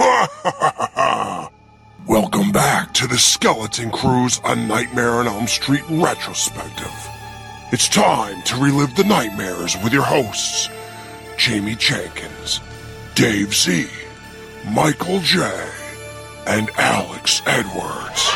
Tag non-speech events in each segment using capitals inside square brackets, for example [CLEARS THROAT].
[LAUGHS] Welcome back to the Skeleton Crew's A Nightmare on Elm Street retrospective. It's time to relive the nightmares with your hosts, Jamie Jenkins, Dave Z, Michael J, and Alex Edwards.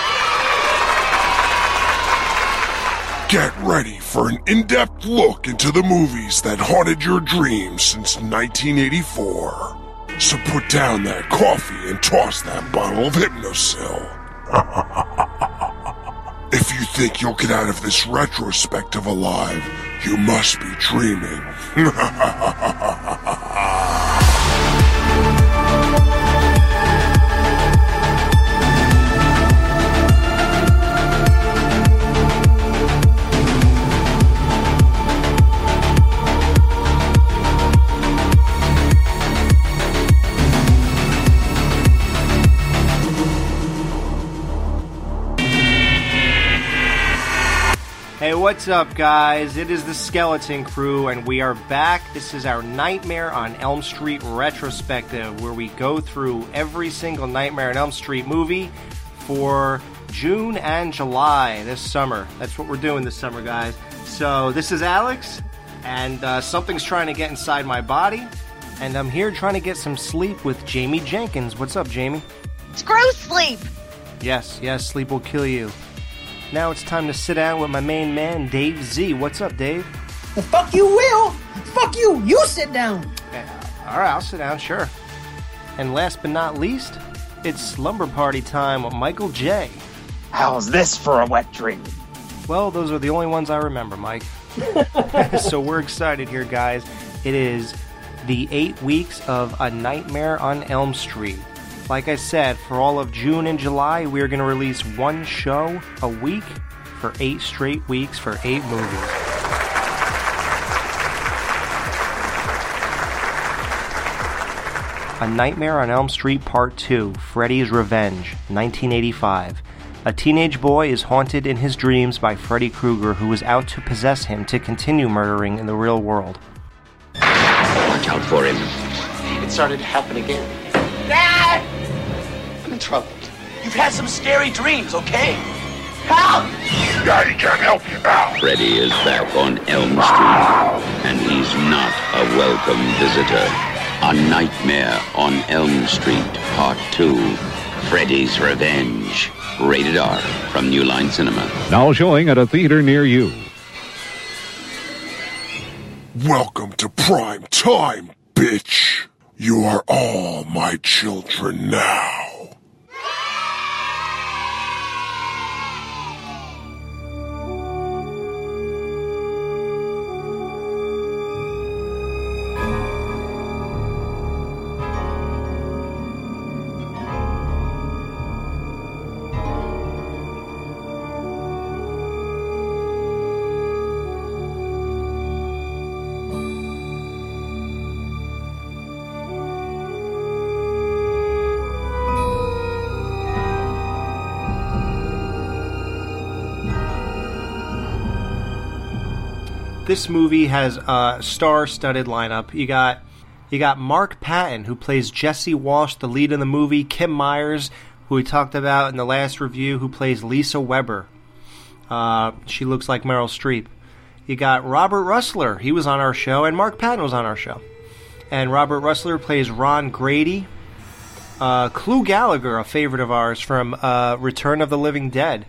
Get ready for an in depth look into the movies that haunted your dreams since 1984. So put down that coffee and toss that bottle of Hypnocil. [LAUGHS] if you think you'll get out of this retrospective alive, you must be dreaming. [LAUGHS] what's up, guys? It is the Skeleton Crew, and we are back. This is our Nightmare on Elm Street retrospective, where we go through every single Nightmare on Elm Street movie for June and July this summer. That's what we're doing this summer, guys. So, this is Alex, and uh, something's trying to get inside my body, and I'm here trying to get some sleep with Jamie Jenkins. What's up, Jamie? Screw sleep! Yes, yes, sleep will kill you. Now it's time to sit down with my main man, Dave Z. What's up, Dave? Well, fuck you, Will. Fuck you. You sit down. All right, I'll sit down, sure. And last but not least, it's slumber party time with Michael J. How's this for a wet dream? Well, those are the only ones I remember, Mike. [LAUGHS] so we're excited here, guys. It is the eight weeks of A Nightmare on Elm Street. Like I said, for all of June and July, we are going to release one show a week for eight straight weeks for eight movies. A Nightmare on Elm Street Part 2 Freddy's Revenge, 1985. A teenage boy is haunted in his dreams by Freddy Krueger, who is out to possess him to continue murdering in the real world. Watch out for him. It started to happen again. Dad! I'm trouble. You've had some scary dreams, okay? Help! Daddy can't help you now. Freddy is back on Elm Street, and he's not a welcome visitor. A Nightmare on Elm Street, Part 2 Freddy's Revenge. Rated R from New Line Cinema. Now showing at a theater near you. Welcome to prime time, bitch. You are all my children now. This movie has a star-studded lineup. You got you got Mark Patton who plays Jesse Walsh, the lead in the movie. Kim Myers, who we talked about in the last review, who plays Lisa Webber. Uh, she looks like Meryl Streep. You got Robert Rusler. He was on our show, and Mark Patton was on our show. And Robert Rusler plays Ron Grady. Uh, Clu Gulager, a favorite of ours from uh, Return of the Living Dead.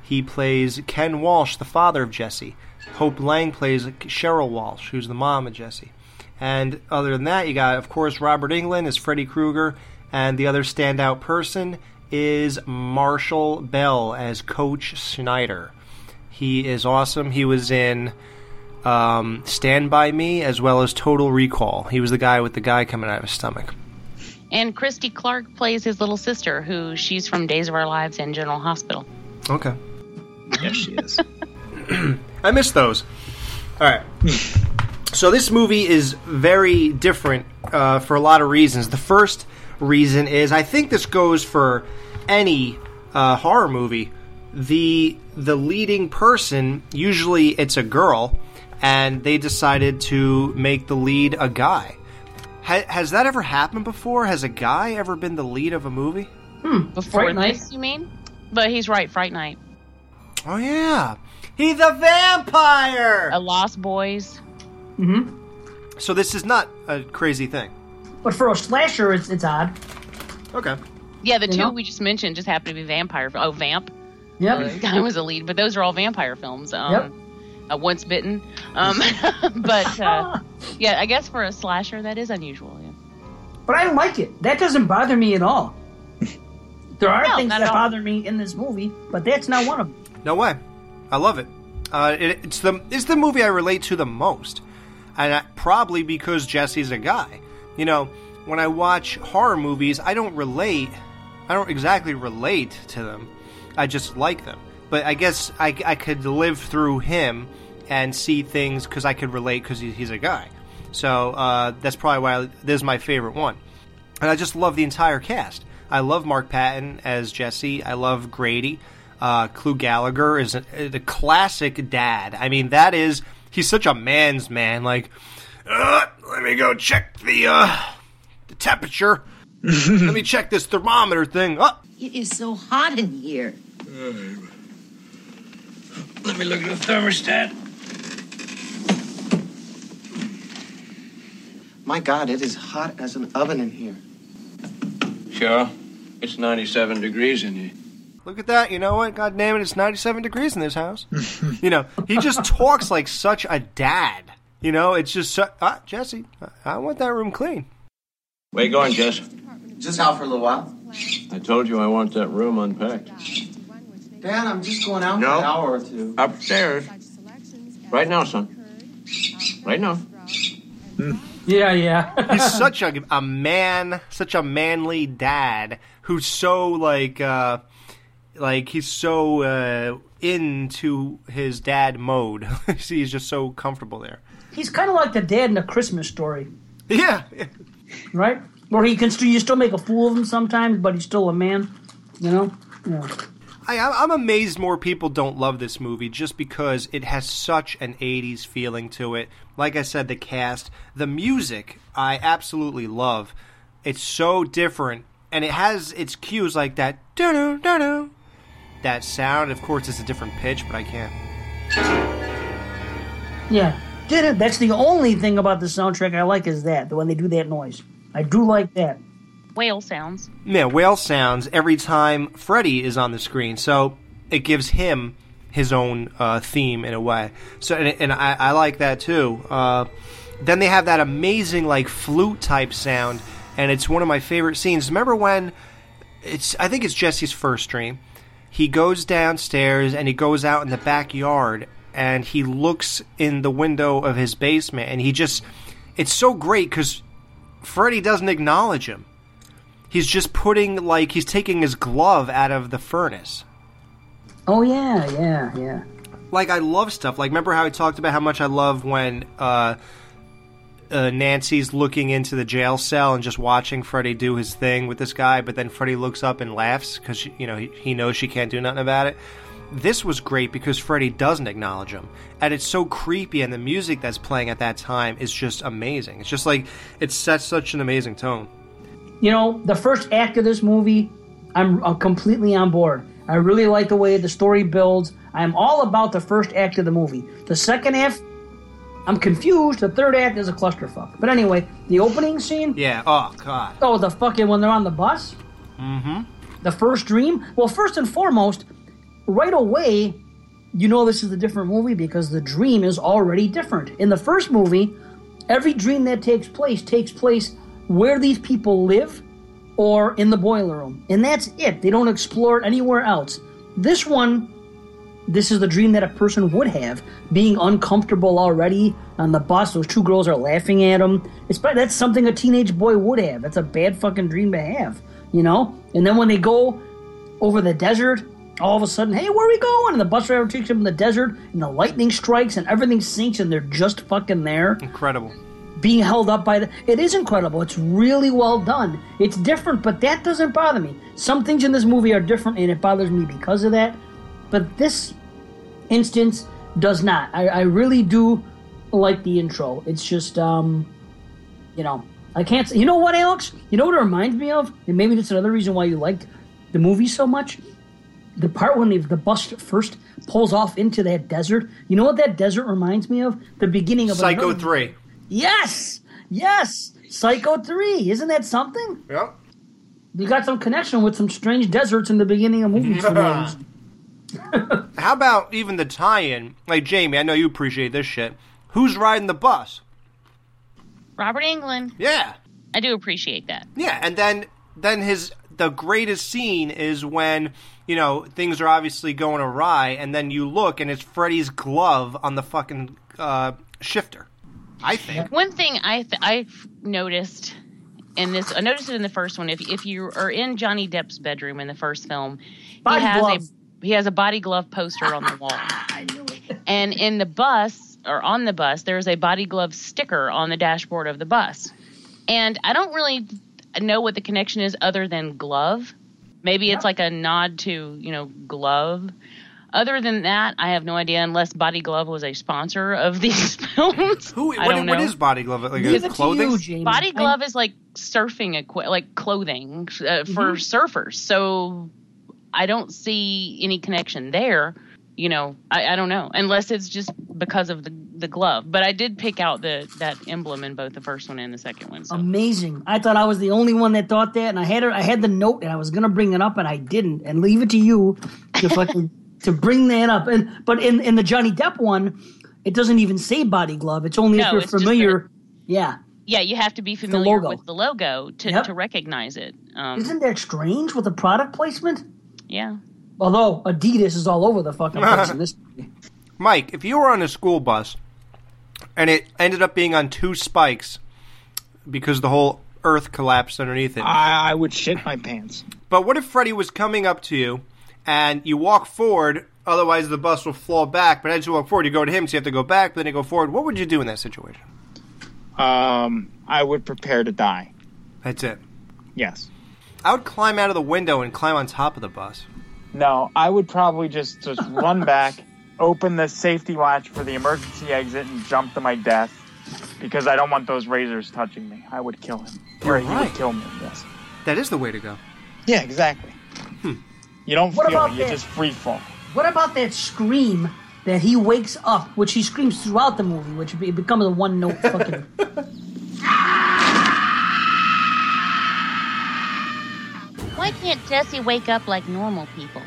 He plays Ken Walsh, the father of Jesse. Hope Lange plays Cheryl Walsh, who's the mom of Jesse. And other than that, you got, of course, Robert Englund as Freddy Krueger, and the other standout person is Marshall Bell as Coach Schneider. He is awesome. He was in um, Stand By Me as well as Total Recall. He was the guy with the guy coming out of his stomach. And Christie Clark plays his little sister, who she's from Days of Our Lives and General Hospital. Okay. Yes, she is. [CLEARS THROAT] I miss those. All right. so this movie is very different uh, for a lot of reasons. The first reason is I think this goes for any uh, horror movie. The the leading person usually it's a girl, and they decided to make the lead a guy. Ha- has that ever happened before? Has a guy ever been the lead of a movie? Before Fright Night. this, you mean? But he's right, Fright Night. Oh yeah, he's a vampire. A Lost Boys. Mm-hmm. So this is not a crazy thing. But for a slasher, it's it's odd. Okay. Yeah, the You two know? we just mentioned just happen to be vampire. Oh, Vamp. Yep. The guy [LAUGHS] was a lead, but those are all vampire films. Um, Yep. uh, Once Bitten. Um, [LAUGHS] but uh, [LAUGHS] yeah, I guess for a slasher, that is unusual. Yeah. But I like it. That doesn't bother me at all. There are No, things that bother me in this movie, but that's not one of them. No way. I love it. Uh, it it's the it's the movie I relate to the most, and I, probably because Jesse's a guy. You know, when I watch horror movies, I don't relate. I don't exactly relate to them. I just like them. But I guess I, I could live through him and see things because I could relate because he, he's a guy. So uh, that's probably why I, this is my favorite one. And I just love the entire cast. I love Mark Patton as Jesse. I love Grady. Uh, Clu Gulager is a, the classic dad. I mean, that is he's such a man's man. Like, uh, let me go check the uh, the temperature. [LAUGHS] let me check this thermometer thing. Oh, It is so hot in here. Let me look at the thermostat. My God, it is hot as an oven in here. Sure. It's 97 degrees in here. Look at that. You know what? God damn it, it's 97 degrees in this house. [LAUGHS] you know, he just talks like such a dad. You know, it's just so, ah, Jesse, I- I want that room clean. Where you going, Jess? Just out for a little while. I told you I want that room unpacked. Dad, I'm just going out No. for an hour or two. Upstairs. Right now, son. Right now. Yeah, yeah. [LAUGHS] he's such [LAUGHS] a, a man, such a manly dad who's so like, uh, like he's so uh, into his dad mode. [LAUGHS] he's just so comfortable there. He's kind of like the dad in a Christmas story, [LAUGHS] Yeah, right? Where he can st- you still make a fool of him sometimes, but he's still a man. You know? Yeah. I, I'm amazed more people don't love this movie just because it has such an 80s feeling to it. Like I said, the cast, the music, I absolutely love. It's so different, and it has its cues like that. That sound, of course, it's a different pitch, but I can't. Yeah. Did it? That's the only thing about the soundtrack I like is that the when they do that noise. I do like that. Whale sounds. Yeah, whale sounds every time Freddy is on the screen, so it gives him his own uh, theme in a way. So, and, and I, I like that too. Uh, then they have that amazing like flute type sound, and it's one of my favorite scenes. Remember when it's? I think it's Jesse's first dream. He goes downstairs and he goes out in the backyard and he looks in the window of his basement and he just. It's so great because Freddy doesn't acknowledge him he's just putting like he's taking his glove out of the furnace. Oh yeah, yeah, yeah. Like I love stuff. Like remember how I talked about how much I love when uh, uh, Nancy's looking into the jail cell and just watching Freddy do his thing with this guy, but then Freddy looks up and laughs because you know he, he knows she can't do nothing about it. This was great because Freddy doesn't acknowledge him, and it's so creepy, and the music that's playing at that time is just amazing. It's just like it sets such an amazing tone. You know, the first act of this movie, I'm, I'm completely on board. I really like the way the story builds. I'm all about the first act of the movie. The second half, I'm confused. The third act is a clusterfuck. But anyway, the opening scene. Yeah. Oh God. Oh, the fucking when they're on the bus. Mm-hmm. The first dream. Well, first and foremost, right away, you know this is a different movie because the dream is already different. In the first movie, every dream that takes place takes place where these people live or in the boiler room. And that's it. They don't explore it anywhere else. This one, this is the dream that a person would have, being uncomfortable already on the bus. Those two girls are laughing at him. It's probably, that's something a teenage boy would have. That's a bad fucking dream to have, you know. And then when they go over the desert, all of a sudden, hey, where are we going? And the bus driver takes them in the desert, and the lightning strikes, and everything sinks, and they're just fucking there Incredible. being held up by the it is incredible it's really well done it's different but that doesn't bother me some things in this movie are different and it bothers me because of that but this instance does not i, I really do like the intro it's just um you know I can't. You know what, Alex? You know what it reminds me of, and maybe that's another reason why you liked the movie so much. The part when the, the bus first pulls off into that desert. You know what that desert reminds me of? The beginning of Psycho another- three. Yes, yes, Psycho three. Isn't that something? Yep. You got some connection with some strange deserts in the beginning of movies. [LAUGHS] for no reason. How about even the tie-in? Like Jamie, I know you appreciate this shit. Who's riding the bus? Robert Englund. Yeah, I do appreciate that. yeah, and then then his the greatest scene is when you know things are obviously going awry, and then you look and it's Freddy's glove on the fucking uh, shifter. I think. One thing I th- I've noticed in this, I noticed it in the first one. If if you are in Johnny Depp's bedroom in the first film, Body he has glove. a he has a body glove poster on the [LAUGHS] wall. And in the bus or on the bus, there's a body glove sticker on the dashboard of the bus. And I don't really know what the connection is other than glove. Maybe it's like a nod to, you know, glove. Other than that, I have no idea unless Body Glove was a sponsor of [LAUGHS] these films. Who? I don't know. what is body glove? Like Leave it clothing? you, Jamie. Body I- glove is like surfing equi- like clothing uh, for surfers. So I don't see any connection there. You know, I, I don't know unless it's just because of the the glove. But I did pick out the that emblem in both the first one and the second one. So Amazing. I thought I was the only one that thought that, and I had it. I had the note, and I was gonna bring it up, and I didn't. And leave it to you to [LAUGHS] fucking to bring that up. And but in in the Johnny Depp one, it doesn't even say body glove. It's only if you're familiar. Yeah. yeah, you have to be familiar logo. with the logo to Yep. to recognize it. Um, Isn't that strange with the product placement? Yeah. Although Adidas is all over the fucking place in this. [LAUGHS] Mike, if you were on a school bus and it ended up being on two spikes because the whole earth collapsed underneath it. I, I would shit my pants. But what if Freddy was coming up to you and you walk forward, otherwise the bus will fall back, but as you walk forward, you go to him, so you have to go back, but then you go forward. What would you do in that situation? Um, I would prepare to die. That's it. Yes. I would climb out of the window and climb on top of the bus. No, I would probably just just [LAUGHS] run back, open the safety latch for the emergency exit, and jump to my death because I don't want those razors touching me. I would kill him. You're or he right. would kill me. Yes. That is the way to go. Yeah, exactly. Hmm. You don't What feel it. You that? just free fall. What about that scream that he wakes up, which he screams throughout the movie, which be- becomes a one note fucking. [LAUGHS] Why can't Jesse wake up like normal people?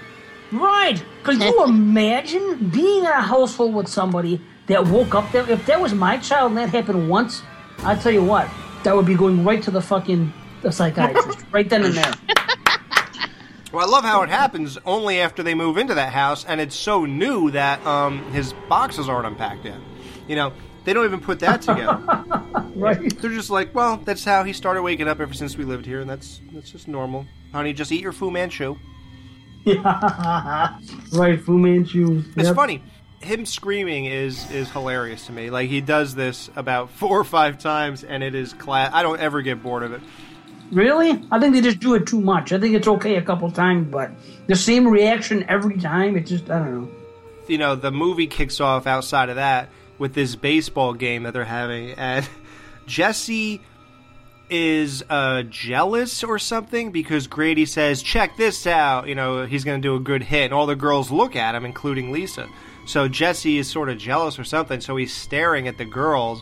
Right. Could you [LAUGHS] imagine being in a household with somebody that woke up there? If that was my child and that happened once, I tell you what, that would be going right to the fucking the psychiatrist [LAUGHS] right then and there. Well, I love how it happens only after they move into that house, and it's so new that um, his boxes aren't unpacked yet. You know, they don't even put that together. [LAUGHS] Right. They're just like, well, that's how he started waking up ever since we lived here, and that's that's just normal. Honey, just eat your Fu Manchu. [LAUGHS] right, Fu Manchu. It's funny. Him screaming is is hilarious to me. Like he does this about [LAUGHS] four or five times, and it is class. I don't ever get bored of it. Really? I think they just do it too much. I think it's okay a couple times, but the same reaction every time, it just, I don't know. You know, the movie kicks off outside of that with this baseball game that they're having, and [LAUGHS] Jesse is uh, jealous or something because Grady says, "Check this out." You know, he's going to do a good hit, and all the girls look at him, including Lisa. So Jesse is sort of jealous or something. So he's staring at the girls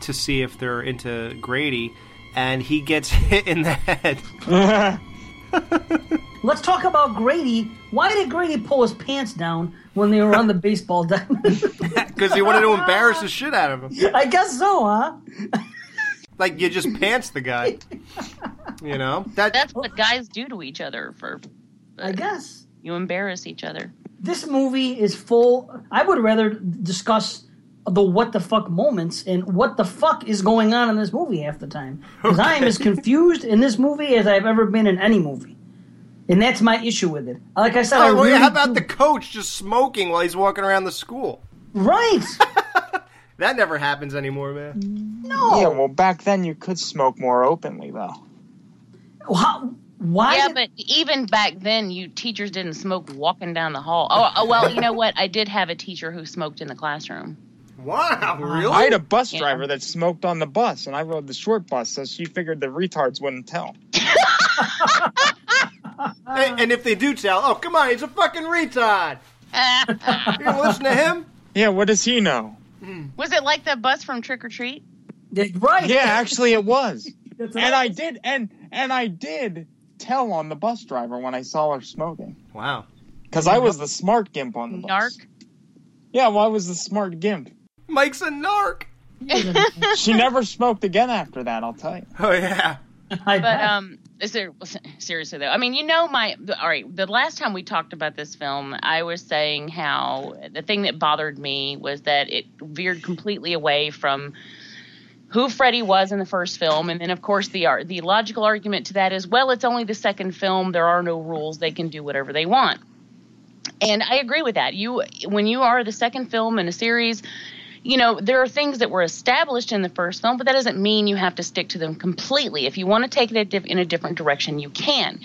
to see if they're into Grady, and he gets [LAUGHS] hit in the head. [LAUGHS] Let's talk about Grady. Why did Grady pull his pants down when they were on the [LAUGHS] baseball diamond? [LAUGHS] Because he wanted to embarrass the shit out of him. I guess so, huh? [LAUGHS] Like you just pants the guy. You know that. That's what guys do to each other. For I guess. you embarrass each other. This movie is full. I would rather discuss the what the fuck moments and what the fuck is going on in this movie half the time. Because I am as [LAUGHS] confused in this movie as I've ever been in any movie. And that's my issue with it. Like I said, I Oh, well, really how about do- the coach just smoking while he's walking around the school? Right. [LAUGHS] That never happens anymore, man. No. Yeah, well, back then you could smoke more openly, though. How, why? yeah, did- but even back then, you teachers didn't smoke walking down the hall. Oh, oh, well, you know what? I did have a teacher who smoked in the classroom. Wow, um, really? I had a bus Yeah. driver that smoked on the bus, and I rode the short bus, so she figured the retards wouldn't tell. [LAUGHS] and, and if they do tell, oh come on, he's a fucking retard. [LAUGHS] You gonna listen to him? Yeah, what does he know? Hmm. Was it like the bus from Trick or Treat? Right. Yeah, actually, it was. [LAUGHS] That's and I did, and and I did tell on the bus driver when I saw her smoking, Wow. because I was the smart gimp on the bus. Narc. Yeah, well, I was the smart gimp. Mike's a narc. [LAUGHS] She never smoked again after that. I'll tell you. Oh yeah. [LAUGHS] But um, is there seriously though? I mean, you know, my all right. The last time we talked about this film, I was saying how the thing that bothered me was that it veered completely away from who Freddy was in the first film, and then of course the ar- the logical argument to that is, well, it's only the second film. There are no rules. They can do whatever they want. And I agree with that. You when you are the second film in a series, you know, there are things that were established in the first film, but that doesn't mean you have to stick to them completely. If you want to take it in a different direction, you can.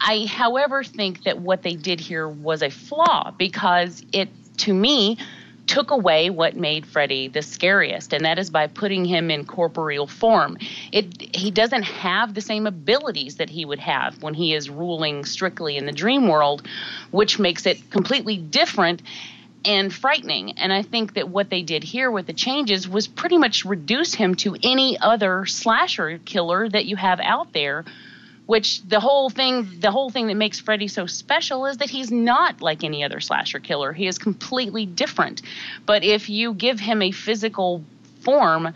I, however, think that what they did here was a flaw because it, to me, took away what made Freddy the scariest, and that is by putting him in corporeal form. It he doesn't have the same abilities that he would have when he is ruling strictly in the dream world, which makes it completely different and frightening. And I think that what they did here with the changes was pretty much reduce him to any other slasher killer that you have out there. Which the whole thing, the whole thing that makes Freddy so special is that he's not like any other slasher killer. He is completely different. But if you give him a physical form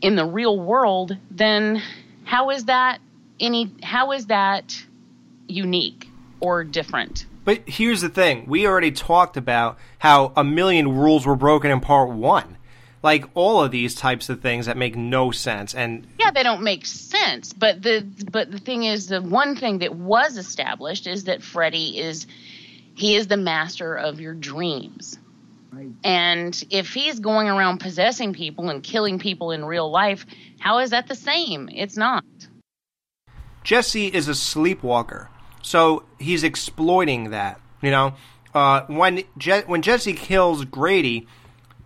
in the real world, then how is that any? How is that unique or different? But here's the thing: we already talked about how a million rules were broken in part one. Like all of these types of things that make no sense, and yeah, they don't make sense. But the but the thing is, the one thing that was established is that Freddy is he is the master of your dreams. Right. And if he's going around possessing people and killing people in real life, how is that the same? It's not. Jesse is a sleepwalker, so he's exploiting that. You know, uh, when Je- when Jesse kills Grady,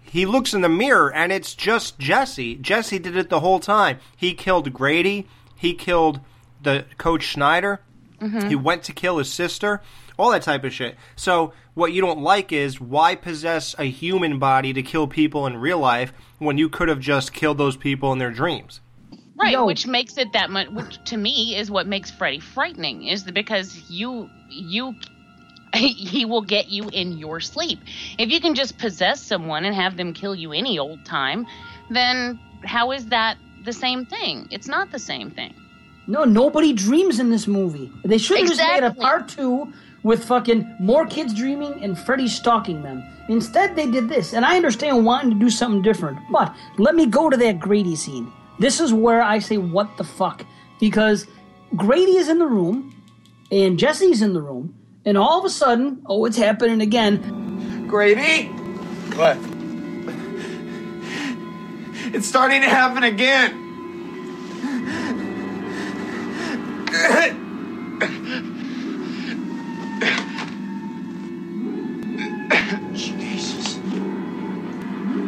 he looks in the mirror and it's just Jesse. Jesse did it the whole time. He killed Grady. He killed the coach Schneider. He went to kill his sister. All that type of shit. So what you don't like is why possess a human body to kill people in real life when you could have just killed those people in their dreams. Right, Yo. which makes it that much. Which to me is what makes Freddy frightening. Is because you you [LAUGHS] he will get you in your sleep. If you can just possess someone and have them kill you any old time, then how is that the same thing? It's not the same thing. No, nobody dreams in this movie. They should have just made a part two with fucking more kids dreaming and Freddy stalking them. Instead, they did this, and I understand wanting to do something different. But let me go to that Grady scene. This is where I say, "What the fuck?" Because Grady is in the room, and Jesse's in the room, and all of a sudden, oh, it's happening again. Grady? What? It's starting to happen again. Jesus.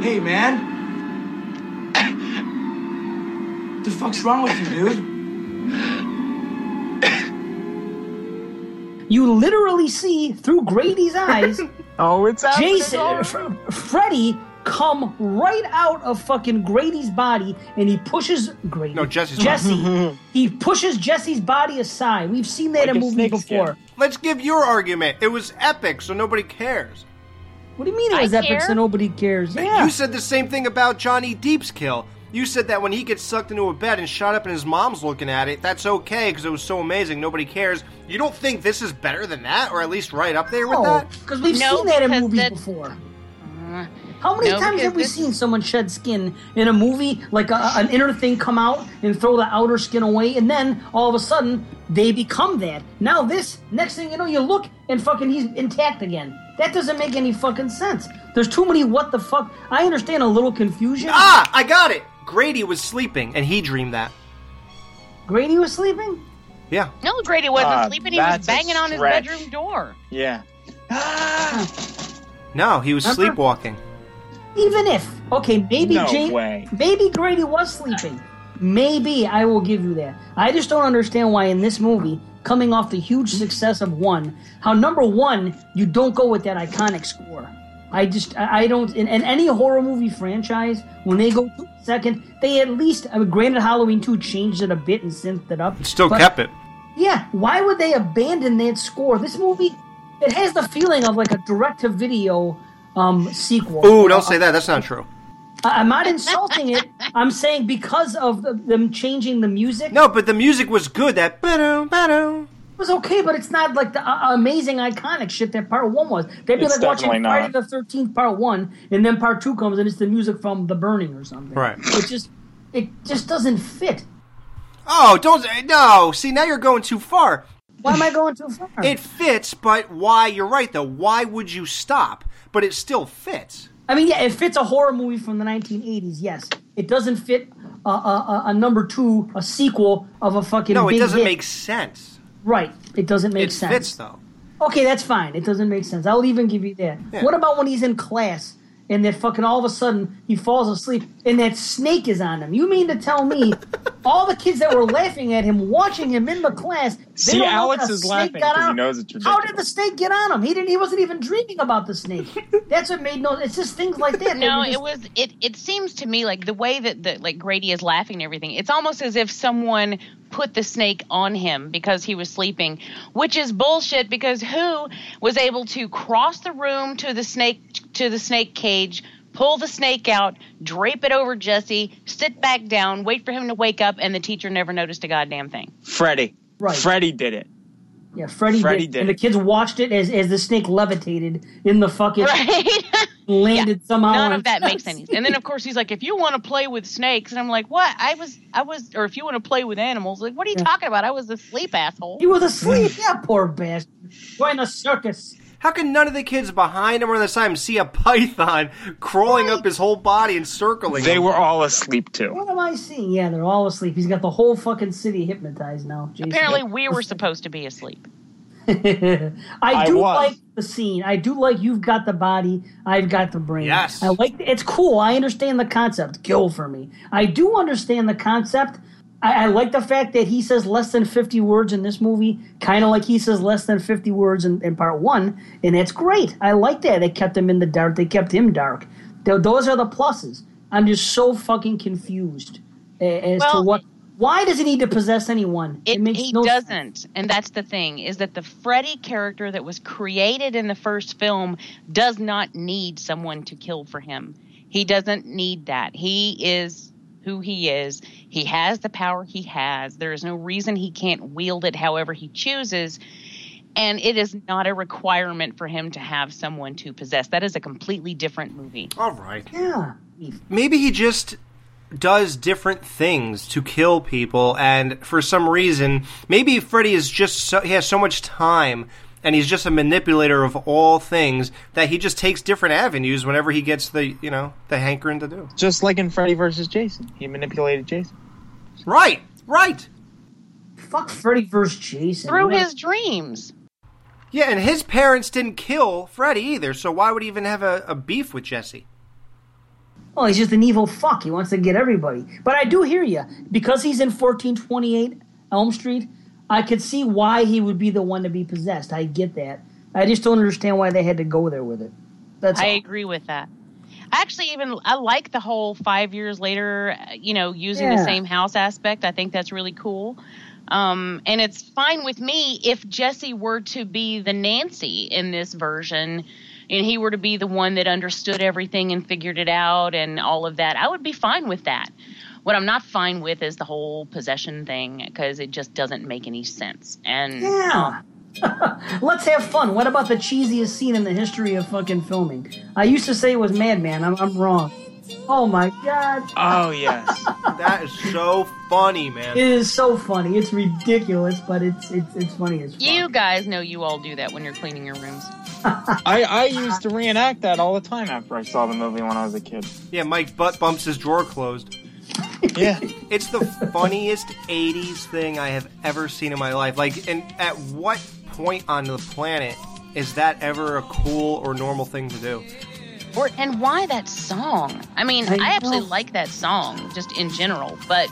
Hey, man. The fuck's wrong with you, dude? You literally see through Grady's eyes [LAUGHS] Oh, it's Jason. F- Freddy come right out of fucking Grady's body and he pushes Grady. No, Jesse's Jesse. [LAUGHS] he pushes Jesse's body aside. We've seen that Like in a movies snakeskin. before. Let's give your argument. It was epic, so nobody cares. What do you mean it I was epic care. so nobody cares? Yeah. You said the same thing about Johnny Depp's kill. You said that when he gets sucked into a bed and shot up and his mom's looking at it, that's okay because it was so amazing, nobody cares. You don't think this is better than that, or at least right up there with no, that? because we've No, seen that in movies that- before. How many no, times have we this- seen someone shed skin in a movie, like a, an inner thing come out and throw the outer skin away, and then all of a sudden they become that? Now this, next thing you know, you look and fucking he's intact again. That doesn't make any fucking sense. There's too many what the fuck. I understand a little confusion. Ah, I got it. Grady was sleeping and he dreamed that. Grady was sleeping. Yeah. No, Grady wasn't Ah, sleeping. He was banging on his bedroom door. Yeah. [GASPS] No, he was Remember? sleepwalking. Even if, okay, maybe No Jane, way. maybe Grady was sleeping. Maybe I will give you that. I just don't understand why in this movie, coming off the huge success of one, how number one you don't go with that iconic score. I just I I don't in, in any horror movie franchise when they go to second, they at least I mean, granted Halloween two changed it a bit and synthed it up. Still kept it. yeah, why would they abandon that score? This movie, it has the feeling of like a direct-to-video um, sequel. Ooh, don't say that. That's not true. I'm not insulting it. I'm saying because of them changing the music, No, but the music was good. That ba-dum, ba-dum. it was okay, but it's not like the uh, amazing, iconic shit that part one was. They'd be It's like watching definitely Friday the Thirteenth Part One, and then Part Two comes, and it's the music from The Burning or something. Right. It just, it just doesn't fit. Oh, don't no. See, now you're going too far. Why am I going too far? [LAUGHS] It fits, but why? You're right though. Why would you stop? But it still fits. I mean, yeah, it fits a horror movie from the 1980s. Yes, it doesn't fit a, a, a, a number two, a sequel of a fucking. No, it doesn't hit. make sense. Right. It doesn't make It sense. fits though. Okay, that's fine. It doesn't make sense. I'll even give you that. Yeah. What about when he's in class and that fucking all of a sudden he falls asleep and that snake is on him? You mean to tell me [LAUGHS] all the kids that were laughing at him, watching him in the class, they See, don't know Alex that a is laughing got 'cause he knows it's How did the snake get on him? He didn't. He wasn't even dreaming about the snake. [LAUGHS] That's what made no. It's just things like that. that No, we just- it was it. It seems to me like the way that the, like Grady is laughing and everything. It's almost as if someone put the snake on him because he was sleeping, which is bullshit. Because who was able to cross the room to the snake to the snake cage? Pull the snake out, drape it over Jesse, sit back down, wait for him to wake up, and the teacher never noticed a goddamn thing. Freddy. Right. Freddy did it. Yeah, Freddy, Freddy did. did And the kids watched it as, as the snake levitated in the fucking Right? [LAUGHS] landed somehow. None on of that makes any sense. And then of [LAUGHS] course he's like, if you want to play with snakes, and I'm like, what? I was, I was, or if you want to play with animals, like, what are you talking about? I was asleep, asshole. He was asleep. Mm. yeah, poor bastard. Join a circus. How can none of the kids behind him or on the side see a python crawling up his whole body and circling They him? were all asleep too. What am I seeing? Yeah, they're all asleep. He's got the whole fucking city hypnotized now. Jason. Apparently, we were supposed to be asleep. [LAUGHS] I I do was. like the scene. I do like you've got the body, I've got the brain. Yes. I like it's cool. I understand the concept. Kill for me. I do understand the concept. I, I like the fact that he says less than 50 words in this movie, kind of like he says less than 50 words in, in part one, and it's great. I like that. They kept him in the dark. They kept him dark. Th- those are the pluses. I'm just so fucking confused a- as to what. Why does he need to possess anyone? It, makes he no doesn't, and that's the thing: is that the Freddy character that was created in the first film does not need someone to kill for him. He doesn't need that. He is who he is. He has the power he has. There is no reason he can't wield it however he chooses. And it is not a requirement for him to have someone to possess. That is a completely different movie. All right. Yeah. Maybe he just does different things to kill people, and for some reason, maybe Freddy is just so, he has so much time. And he's just a manipulator of all things that he just takes different avenues whenever he gets the you know the hankering to do. Just like in Freddy versus Jason. He manipulated Jason. Right, right. Fuck Freddy vs. Jason. Through his dreams. Yeah, and his parents didn't kill Freddy either, so why would he even have a, a beef with Jesse? Well, he's just an evil fuck. He wants to get everybody. But I do hear you. Because he's in 1428 Elm Street, I could see why he would be the one to be possessed. I get that. I just don't understand why they had to go there with it. That's I all. agree with that. I actually even I like the whole five years later, uh, you know, using the same house aspect. I think that's really cool. Um, and it's fine with me if Jesse were to be the Nancy in this version, and he were to be the one that understood everything and figured it out and all of that. I would be fine with that. What I'm not fine with is the whole possession thing because it just doesn't make any sense. And Yeah. [LAUGHS] Let's have fun. What about the cheesiest scene in the history of fucking filming? I used to say it was Madman. I'm, I'm wrong. Oh my god. Oh yes. That is so funny, man. It is so funny. It's ridiculous, but it's it's, it's funny as fuck. you guys know you all do that when you're cleaning your rooms. [LAUGHS] I, I used to reenact that all the time after I saw the movie when I was a kid. Yeah, Mike butt bumps his drawer closed. Yeah. [LAUGHS] It's the funniest 80s thing I have ever seen in my life. Like, and at what point on the planet is that ever a cool or normal thing to do? Or and why that song? I mean, I I, actually like that song just in general, but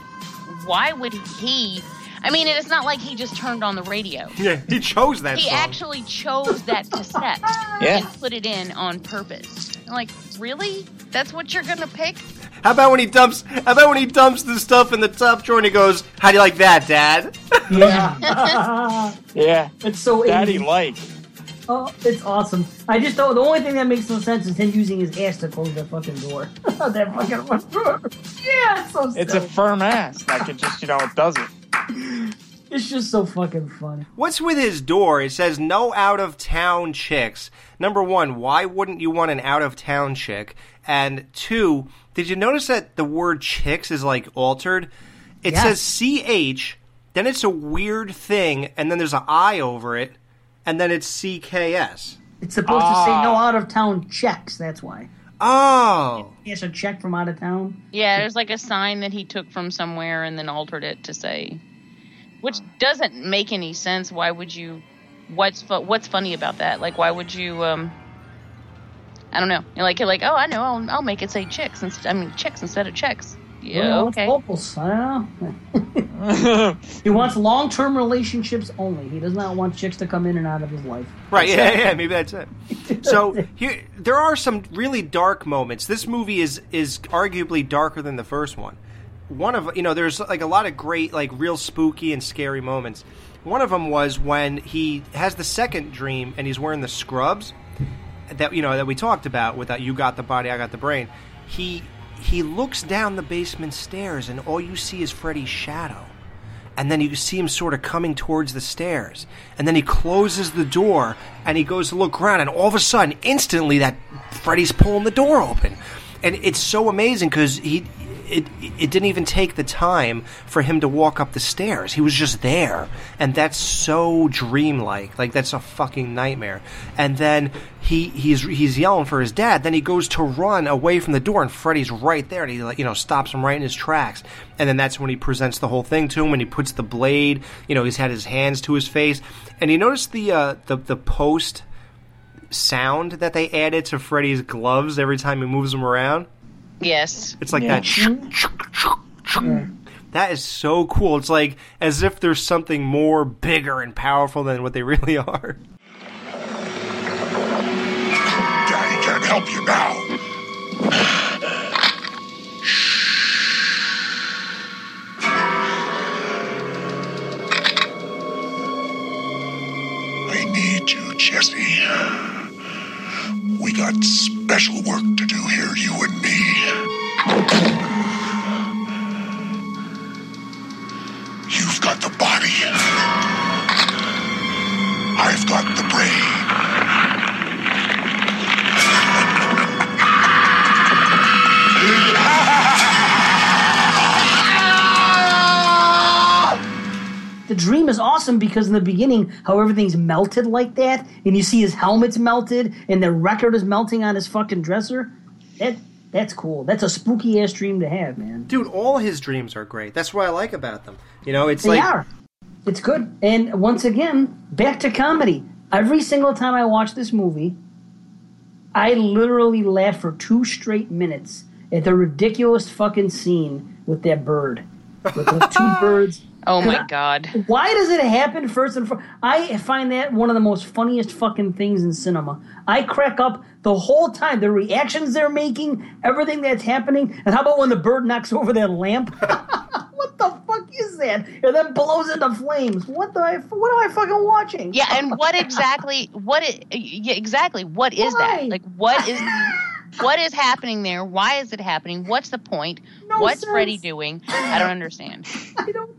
why would he? I mean, it's not like he just turned on the radio. Yeah, he chose that He song. actually chose that cassette [LAUGHS] Yeah. and put it in on purpose. I'm like, really? That's what you're gonna pick? How about when he dumps? How about when he dumps the stuff in the top drawer and he goes, "How do you like that, Dad?" Yeah. [LAUGHS] [LAUGHS] Yeah. it's so Daddy like. Oh, it's awesome. I just don't. The only thing that makes no sense is him using his ass to close that fucking door. that fucking door. Yeah, it's so. It's a firm ass. Like it just, you know, it does it. [LAUGHS] It's just so fucking funny. What's with his door? It says no out of town chicks. Number one, why wouldn't you want an out of town chick? And two, did you notice that the word chicks is like altered? It Yes. says CH, then it's a weird thing, and then there's an I over it, and then it's CKS. It's supposed to say Ah. no out of town checks. That's why. Oh. It's a check from out of town. Yeah, there's like a sign that he took from somewhere and then altered it to say, which doesn't make any sense. Why would you? What's fu- what's funny about that? Like, why would you? um I don't know. You're like you're like, oh, I know. I'll, I'll make it say chicks. Instead, I mean, chicks instead of checks. Yeah, Well, okay. Locals. I [LAUGHS] he wants long-term relationships only. He does not want chicks to come in and out of his life. Right, yeah, yeah, maybe that's it. So [LAUGHS] here, there are some really dark moments. This movie is is arguably darker than the first one. One of you know, there's like a lot of great, like real spooky and scary moments. One of them was when he has the second dream and he's wearing the scrubs that you know that we talked about with that you got the body, I got the brain. He he looks down the basement stairs and all you see is Freddy's shadow. And then you see him sort of coming towards the stairs. And then he closes the door and he goes to look around and all of a sudden instantly that freddy's pulling the door open. And it's so amazing because he it, it didn't even take the time for him to walk up the stairs. He was just there. And that's so dreamlike. Like that's a fucking nightmare. And then he he's he's yelling for his dad. Then he goes to run away from the door and freddy's right there. And he like you know stops him right in his tracks. And then that's when he presents the whole thing to him and he puts the blade you know he's had his hands to his face. And you notice the uh the, the post sound that they added to freddy's gloves every time he moves them around Yes. it's like Yeah. that that is so cool it's like as if there's something more bigger and powerful than what they [LAUGHS] really are Daddy can't help you now. I need you, Jesse. We got special work to do here, you and me. You've got the body. I've got the brain. The dream is awesome because in the beginning, how everything's melted like that, and you see his helmet's melted, and the record is melting on his fucking dresser. That that's cool. That's a spooky ass dream to have, man. dude all his dreams are great that's what i like about them you know it's They like are. It's good. And once again, back to comedy. Every single time I watch this movie, I literally laugh for two straight minutes at the ridiculous fucking scene with that bird. With those two [LAUGHS] birds. Oh my god. Why does it happen first and foremost? I find that one of the most funniest fucking things in cinema. I crack up the whole time. The reactions they're making, everything that's happening. And how about when the bird knocks over that lamp? [LAUGHS] what the fuck is that? And then blows into flames. What the? What am I fucking watching? Yeah, and what exactly? What? i yeah, exactly. What is Why? that? Like, what is? [LAUGHS] What is happening there? Why is it happening? What's the point? No What's sense. Freddy doing? I don't understand. [LAUGHS] I don't.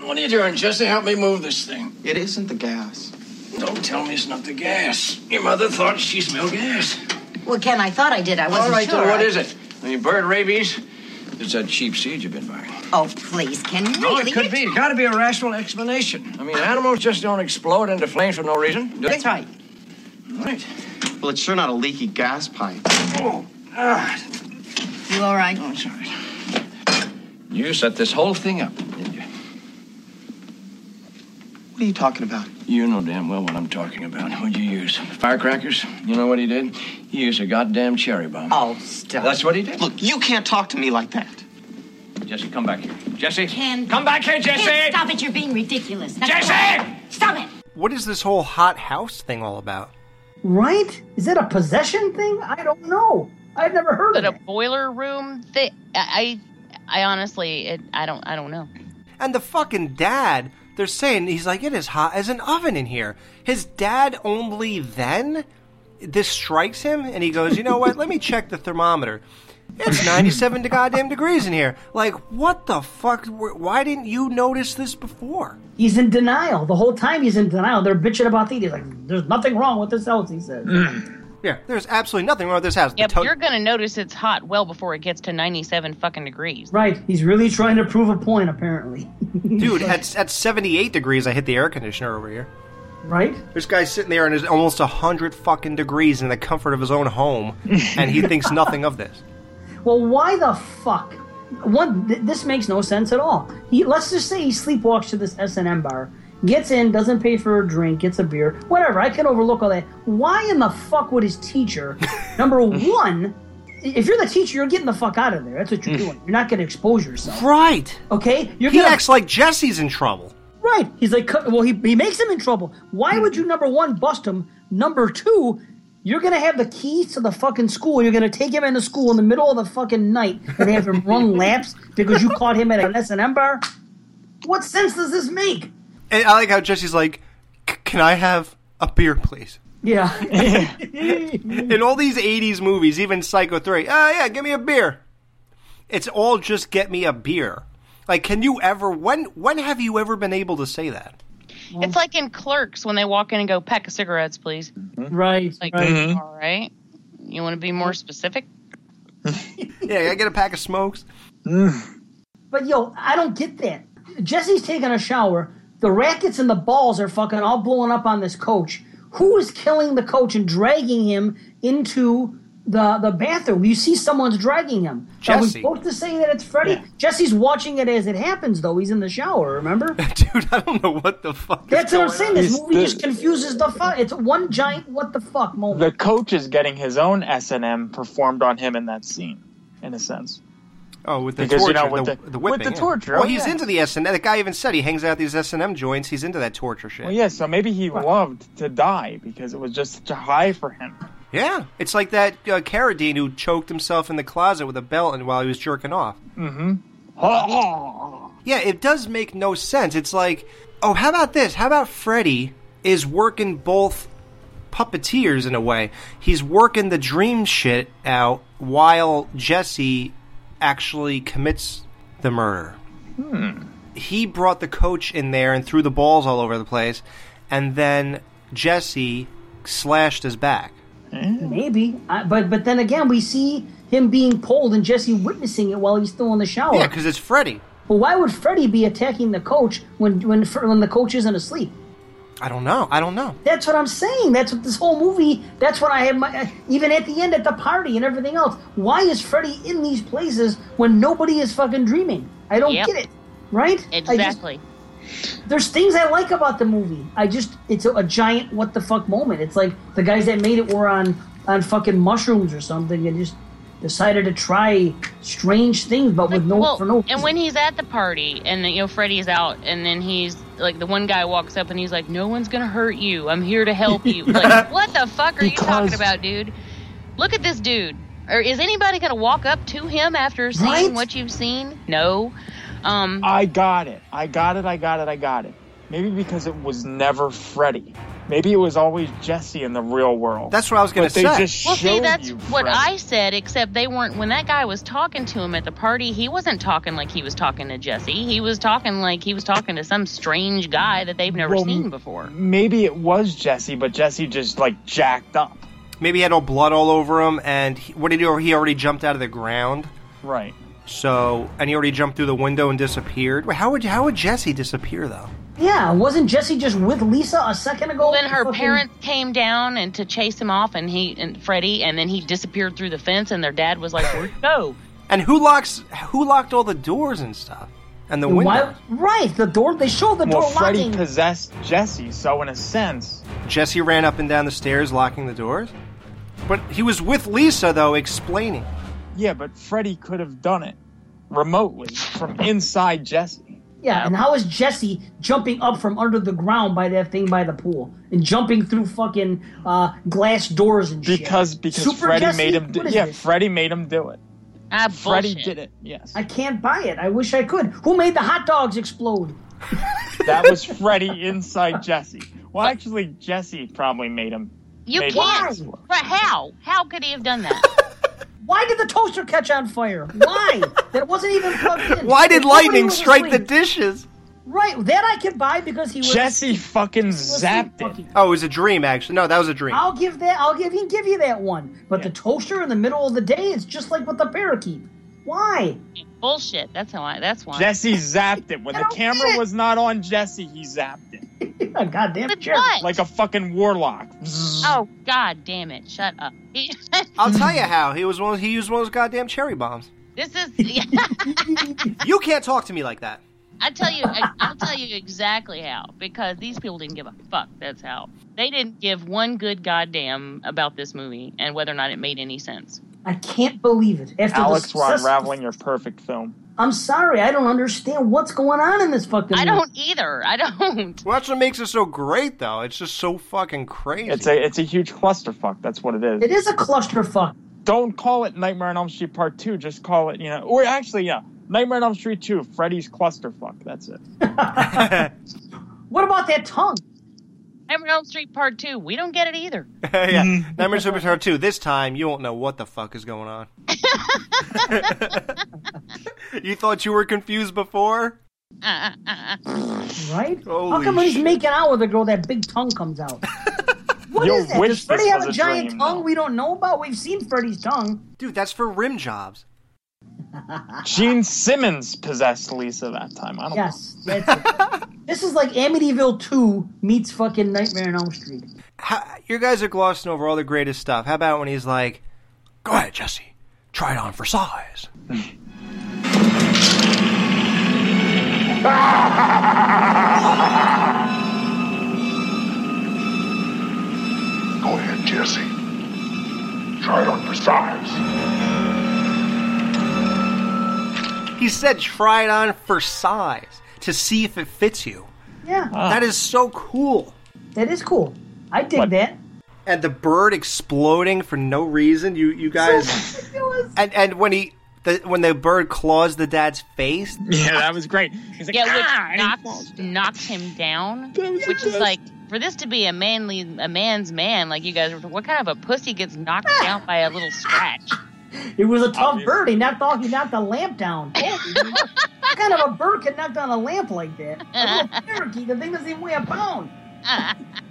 What are you doing, Jesse? Help me move this thing. It isn't the gas. Don't tell me it's not the gas. Your mother thought she smelled gas. Well, Ken, I thought I did. I wasn't All right, sure. then what I- it? I mean, bird rabies? It's that cheap seed you've been buying. Oh, please, Ken, really? No, it could be. It's got to be a rational explanation. I mean, animals just don't explode into flames for no reason. Do That's they? right. All right. Well, it's sure not a leaky gas pipe. Oh, ah, You all right? oh, it's all right. You set this whole thing up, didn't you? What are you talking about? You know damn well what I'm talking about. What'd you use? Firecrackers? You know what he did? He used a goddamn cherry bomb. Oh, stop. That's what he did. Look, you can't talk to me like that. Jesse, come back here. Jesse! Ken. Come back here, Jesse! Ken, stop it. You're being ridiculous. That's Jesse! all. Stop it. What is this whole hot house thing all about? Right? Is that a possession thing? I don't know. I've never heard But of a boiler room thing, I, I I honestly, it, I don't, I don't know. And the fucking dad, they're saying he's like, it is hot as an oven in here. His dad only then this strikes him, and he goes, you know what? Let me check the thermometer. It's 97 to goddamn degrees in here. Like, what the fuck? Why didn't you notice this before? He's in denial. The whole time he's in denial. They're bitching about the heat. He's like, there's nothing wrong with this house, he says. [CLEARS THROAT] Yeah, there's absolutely nothing wrong with this house. The Yep, to- you're gonna notice it's hot well before it gets to 97 fucking degrees. Right. He's really trying to prove a point, apparently. [LAUGHS] Dude, at, at 78 degrees, I hit the air conditioner over here. Right? This guy's sitting there and it's almost 100 fucking degrees in the comfort of his own home, and he thinks nothing of this. [LAUGHS] Well, why the fuck? One, th- this makes no sense at all. He, let's just say he sleepwalks to this S and M bar, gets in, doesn't pay for a drink, gets a beer, whatever. I can overlook all that. Why in the fuck would his teacher, [LAUGHS] number one, if you're the teacher, you're getting the fuck out of there. That's what you're mm. doing. You're not going to expose yourself. Right. Okay? You're He gonna, acts like Jesse's in trouble. Right. He's like, well, he, he makes him in trouble. Why would you, number one, bust him? Number two, you're going to have the keys to the fucking school. You're going to take him into school in the middle of the fucking night and have him run laps because you caught him at an S&M bar? What sense does this make? And I like how Jesse's like, "Can I have a beer, please?" Yeah. [LAUGHS] In all these '80s movies, even Psycho 3, oh yeah, give me a beer. It's all just get me a beer. Like, can you ever? When when have you ever been able to say that? It's like in Clerks when they walk in and go, "Pack of cigarettes, please." Mm-hmm. right. Like, right. Mm-hmm. Mm-hmm. all right. You want to be more specific? [LAUGHS] Yeah, I get a pack of smokes. Mm. But yo, I don't get that. Jesse's taking a shower. The rackets and the balls are fucking all blowing up on this coach. Who is killing the coach and dragging him into the the bathroom? You see someone's dragging him. Are we Jesse. supposed to say that it's Freddy? Jesse's watching it as it happens, though. He's in the shower. Remember? [LAUGHS] Dude, I don't know what the fuck. is That's what I'm saying. on. This He's movie the- just confuses the fuck. It's one giant what the fuck moment. The coach is getting his own S and M performed on him in that scene, in a sense. Oh, with the Because, torture, you know, with the, the- the with whipping. the yeah. torture, Oh, oh, he's yeah. into the S and M. The guy even said he hangs out at these S and M joints. He's into that torture shit. Well, yeah, so maybe he loved to die because it was just such a high for him. Yeah, it's like that uh, Carradine who choked himself in the closet with a belt and while he was jerking off. Mm-hmm. [LAUGHS] Yeah, it does make no sense. It's like, oh, how about this? How about Freddy is working both puppeteers in a way? He's working the dream shit out while Jesse actually commits the murder. Hmm. He brought the coach in there and threw the balls all over the place, and then Jesse slashed his back. Maybe, I, but but then again, we see him being pulled and Jesse witnessing it while he's still in the shower. Yeah, because it's Freddy. But why would Freddy be attacking the coach when when when the coach isn't asleep? I don't know. I don't know. That's what I'm saying. That's what this whole movie. That's what I have. My, even at the end, at the party and everything else. Why is Freddy in these places when nobody is fucking dreaming? I don't Yep. get it. Right? I just- Exactly. there's things I like about the movie. I just it's a, a giant what the fuck moment. It's like the guys that made it were on on fucking mushrooms or something and just decided to try strange things, but with no well, for no. and when he's at the party and you know Freddy's out, and then he's like the one guy walks up and he's like, "No one's gonna hurt you. I'm here to help you." [LAUGHS] like, what the fuck are you talking about, dude? Look at this dude. Or is anybody gonna walk up to him after seeing Right? what you've seen? No. Um, I got it. I got it. I got it. I got it. Maybe because it was never Freddy. Maybe it was always Jesse in the real world. That's what I was going to say. just well, see, that's you what Freddy. I said. Except they weren't. When that guy was talking to him at the party, he wasn't talking like he was talking to Jesse. He was talking like he was talking to some strange guy that they've never Well, seen before. Maybe it was Jesse, but Jesse just like jacked up. Maybe he had all blood all over him, and he, what did he? do? He already jumped out of the ground. Right. So, and he already jumped through the window and disappeared. Wait, how would how would Jesse disappear though? Yeah, wasn't Jesse just with Lisa a second ago? Well, then her Fucking- parents came down and to chase him off, and he and Freddy, and then he disappeared through the fence, and their dad was like, "Where'd you go?" [LAUGHS] And who locks? Who locked all the doors and stuff? And the And window. why- right, the door. They show the door Well, Freddy locking. possessed Jesse, so in a sense, Jesse ran up and down the stairs locking the doors. But he was with Lisa, though, explaining. yeah, but Freddy could have done it remotely from inside Jesse. Yeah, and how is Jesse jumping up from under the ground by that thing by the pool and jumping through fucking uh, glass doors and shit? Because because Super Freddy Jesse? made him do What is Yeah, this? Freddy made him do it. Ah, Freddy bullshit. did it. Yes. I can't buy it. I wish I could. Who made the hot dogs explode? That was Freddy inside Jesse. Well, actually, Jesse probably made him. You made can't. him. But how? How could he have done that? [LAUGHS] Why did the toaster catch on fire? Why? that wasn't even plugged in. Why did Nobody lightning was strike the dishes? Right, that I can buy because he was. Jesse fucking was zapped it. fucking- Oh, it was a dream, actually. No, that was a dream. I'll give that. I'll give. He give you that one. But the toaster in the middle of the day is just like with the parakeet. Why? Bullshit. That's how I. That's why. Jesse zapped it. When the camera was not on Jesse, he zapped it. [LAUGHS] A goddamn But chair. what? Like a fucking warlock. Oh God damn it! Shut up. [LAUGHS] I'll tell you how. He was one. Of, he used one of those goddamn cherry bombs. this is. [LAUGHS] You can't talk to me like that. I tell you, I, I'll tell you exactly how. Because these people didn't give a fuck. That's how. They didn't give one good goddamn about this movie and whether or not it made any sense. I can't believe it. After Alex, the we're unraveling your perfect film. I'm sorry. I don't understand what's going on in this fucking. I movie. don't either. I don't. Well, that's what makes it so great, though. It's just so fucking crazy. It's a it's a huge clusterfuck. That's what it is. It is a clusterfuck. Don't call it Nightmare on Elm Street Part Two. Just call it you know. Or actually, yeah, Nightmare on Elm Street Two. Freddy's clusterfuck. That's it. [LAUGHS] [LAUGHS] What about that tongue? Nightmare on Elm Street Part Two. We don't get it either. [LAUGHS] yeah. Nightmare Part 2. This time, you won't know what the fuck is going on. [LAUGHS] [LAUGHS] you thought you were confused before? Uh, uh, uh, uh. Right? Holy How come when he's shit. making out with a girl, that big tongue comes out? What is You'll that? Does Freddy have a a giant dream, tongue though. we don't know about? We've seen Freddy's tongue. Dude, that's for rim jobs. Gene Simmons possessed Lisa that time. I don't know. Yes, [LAUGHS] this is like Amityville 2 meets fucking Nightmare on Elm Street. How, you guys are glossing over all the greatest stuff. How about when he's like, Go ahead, Jesse. Try it on for size. [LAUGHS] Go ahead, Jesse. Try it on for size. He said, Try it on for size to see if it fits you. Yeah, That is so cool. that is cool. I dig What? that. And the bird exploding for no reason. You you guys. Ridiculous. and and when he. The, when the bird claws the dad's face, Yeah, that was great. He's like, Yeah, "Ah," which and he knocks falls knocks him down. Which is like for this to be a manly a man's man, like you guys were. What kind of a pussy gets knocked down by a little scratch? It was a tough Obviously. bird. He knocked off. He knocked the lamp down. [LAUGHS] What kind of a bird can knock down a lamp like that? [LAUGHS] A little parakeet. The thing doesn't even weigh a pound.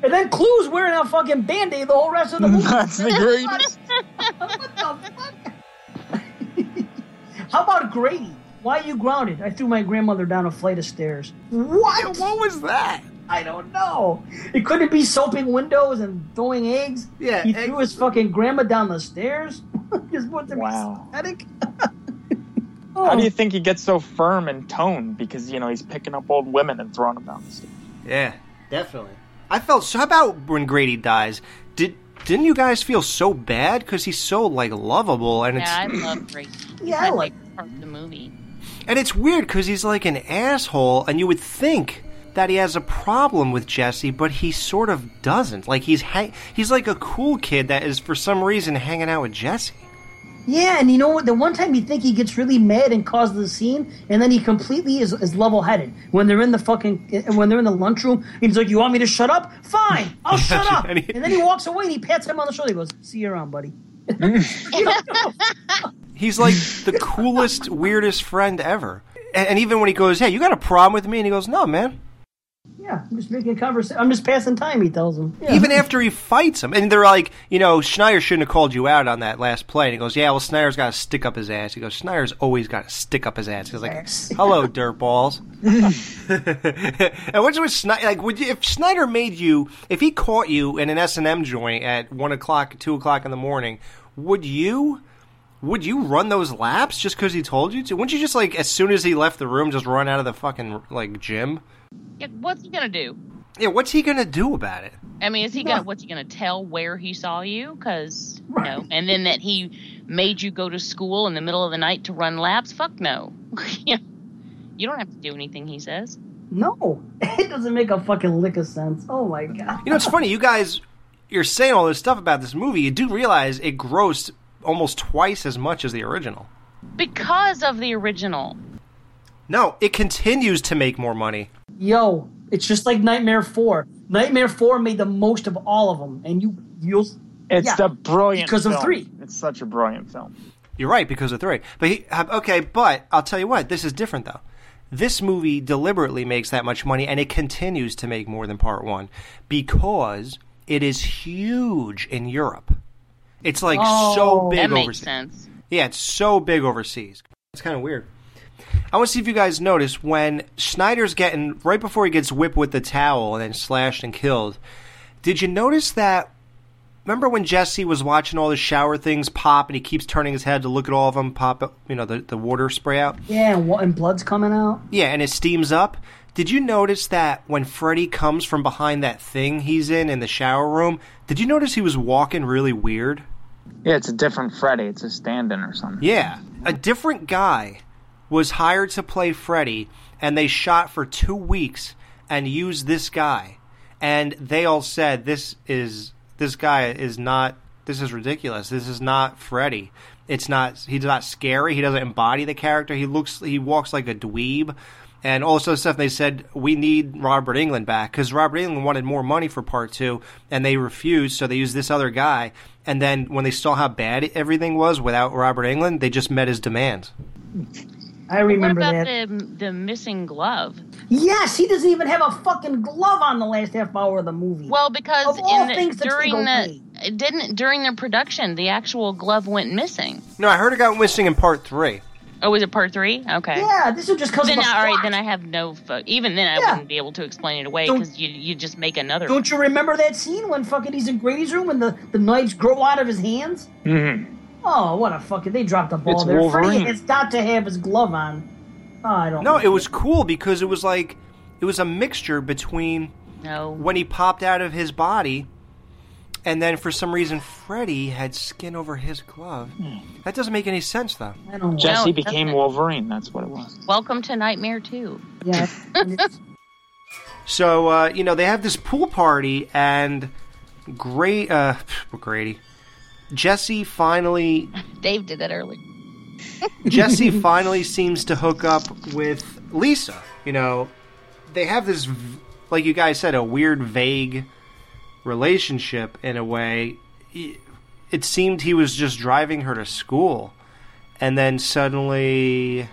And then Clu's wearing a fucking band-aid the whole rest of the movie. That's the [LAUGHS] greatest. what the fuck? How about Grady? Why are you grounded? I threw my grandmother down a flight of stairs. What? what was that? I don't know. It couldn't be soaping windows and throwing eggs. Yeah, He egg- threw his fucking grandma down the stairs. [LAUGHS] Just want to Wow. be pathetic. [LAUGHS] How do oh. you think he gets so firm and toned? Because you know he's picking up old women and throwing them down the stairs. Yeah, definitely. I felt so. How about when Grady dies? Did didn't you guys feel so bad because he's so like lovable and it's Yeah, I love Grady. [CLEARS THROAT] Yeah, I like- part of the movie. and it's weird because he's like an asshole, and you would think that he has a problem with Jesse, but he sort of doesn't. Like he's ha- he's like a cool kid that is for some reason hanging out with Jesse. Yeah, and you know what? The one time you think he gets really mad and causes the scene, and then he completely is, is level headed. When they're in the fucking, eh, when they're in the lunchroom, he's like, "You want me to shut up? Fine, [LAUGHS] I'll shut up." [LAUGHS] And he- And then he walks away and he pats him on the shoulder. He goes, "See you around, buddy." [LAUGHS] He's like the coolest, weirdest friend ever. And, and even when he goes, "Hey, you got a problem with me?" and he goes, "No, man." Yeah, I'm just making conversation. I'm just passing time. He tells him. Yeah. Even after he fights him, and they're like, you know, Schneider shouldn't have called you out on that last play. And he goes, yeah, well, Schneider's got to stick up his ass. He goes, Schneider's always got to stick up his ass. He's like, [LAUGHS] hello, dirtballs. [LAUGHS] [LAUGHS] and what's with Schneider? Like, would you, if Schneider made you, if he caught you in an S and M joint at one o'clock, two o'clock in the morning, would you would you run those laps just because he told you to? Wouldn't you just like as soon as he left the room, just run out of the fucking like gym? Yeah, what's he gonna do? Yeah, what's he gonna do about it? I mean, is he gonna what's he gonna tell where he saw you? Because you know, and then that he made you go to school in the middle of the night to run laps? Fuck no. [LAUGHS] Yeah. you don't have to do anything he says. No, [LAUGHS] it doesn't make a fucking lick of sense. Oh my god. You know, it's funny. You guys, you're saying all this stuff about this movie. You do realize it grossed almost twice as much as the original. Because of the original. No, it continues to make more money. Yo, it's just like Nightmare Four. Nightmare Four made the most of all of them, and you you'll. It's yeah, the brilliant because of three. It's such a brilliant film. You're right because of three. But he, uh, okay, but I'll tell you what. This is different though. This movie deliberately makes that much money, and it continues to make more than Part One because it is huge in Europe. It's like so Oh, big that makes overseas. sense. Yeah, it's so big overseas. It's kind of weird. I want to see if you guys notice when Schneider's getting right before he gets whipped with the towel and then slashed and killed. Did you notice that? Remember when Jesse was watching all the shower things pop and he keeps turning his head to look at all of them pop? You know, the the water spray out. Yeah, and blood's coming out. Yeah, and it steams up. Did you notice that when Freddy comes from behind that thing he's in in the shower room? Did you notice he was walking really weird? Yeah, it's a different Freddy. It's a stand-in or something. Yeah, a different guy was hired to play Freddy, and they shot for two weeks and used this guy, and they all said this is this guy is not this is ridiculous. This is not Freddy. It's not he's not scary. He doesn't embody the character. He looks he walks like a dweeb. And also stuff they said we need Robert Englund back because Robert Englund wanted more money for part two, and they refused. So they used this other guy. And then when they saw how bad everything was without Robert Englund, they just met his demands. I remember what about that. the the missing glove? Yes, he doesn't even have a fucking glove on the last half hour of the movie. Well, because Of all in the, things to during take the it didn't during the production, the actual glove went missing. No, I heard it got missing in part three. Oh, was it part three? Okay. Yeah, this is just because Then the all right, plot. then I have no. Fo- even then, I Yeah. wouldn't be able to explain it away because you you just make another. Don't you remember that scene when fucking he's in Grady's room and the, the knives grow out of his hands? Mm-hmm. Oh, what a fucking they dropped the ball It's there. Freddy Wolverine. has got to have his glove on. Oh, I don't. No, it was cool because it was like it was a mixture between no when he popped out of his body, and then for some reason Freddy had skin over his glove. That doesn't make any sense though. I don't. Jesse No, became doesn't. Wolverine. That's what it was. Welcome to Nightmare Two. Yes. [LAUGHS] So uh, you know they have this pool party, and great uh, [LAUGHS] Grady, Jesse finally [LAUGHS] Dave did that early. Jesse finally seems to hook up with Lisa. You know, they have this, v- like you guys said, a weird, vague relationship in a way. It- seemed he was just driving her to school, and then suddenly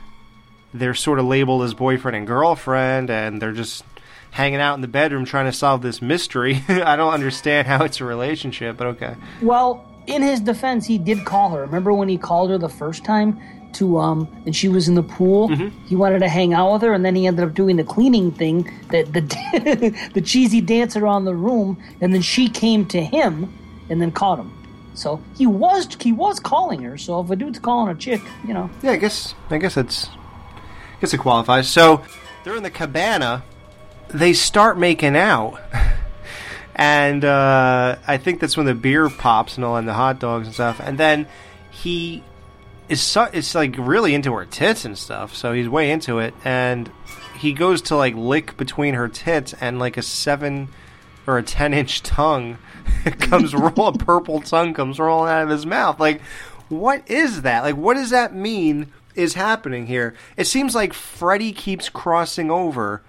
they're sort of labeled as boyfriend and girlfriend, and they're just hanging out in the bedroom trying to solve this mystery. [LAUGHS] I don't understand how it's a relationship, but okay. Well, in his defense, he did call her. Remember when he called her the first time to um, and she was in the pool. He wanted to hang out with her, and then he ended up doing the cleaning thing, that the [LAUGHS] the cheesy dance around the room, and then she came to him, and then caught him. So he was he was calling her. So if a dude's calling a chick, you know, Yeah, I guess I guess it's I guess it qualifies. So they're in the cabana. They start making out, [LAUGHS] and uh, I think that's when the beer pops and all, and the hot dogs and stuff. And then he is so, it's like really into her tits and stuff. So he's way into it, and he goes to like lick between her tits, and like a seven or a ten inch tongue [LAUGHS] comes [LAUGHS] roll a purple tongue comes rolling out of his mouth. Like, what is that? Like, what does that mean is happening here? It seems like Freddy keeps crossing over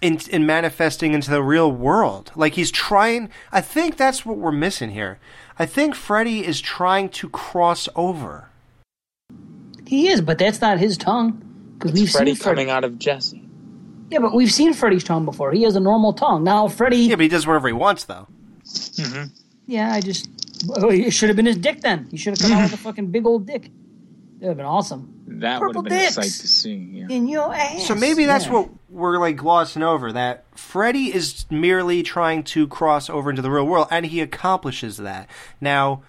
in, in manifesting into the real world. Like he's trying. I think that's what we're missing here. I think Freddy is trying to cross over. He is, but that's not his tongue because we've Freddy seen Freddy. coming out of Jesse. Yeah, but we've seen Freddy's tongue before. He has a normal tongue. Now Freddy. Yeah, but he does whatever he wants, though. Mm-hmm. Yeah, I just. Oh, it should have been his dick then. He should have come out with a fucking big old dick. That would have been awesome. That would have been dicks. a sight to see. Yeah. In your ass. So maybe that's Yeah. what we're like glossing over. That Freddy is merely trying to cross over into the real world, and he accomplishes that. Now,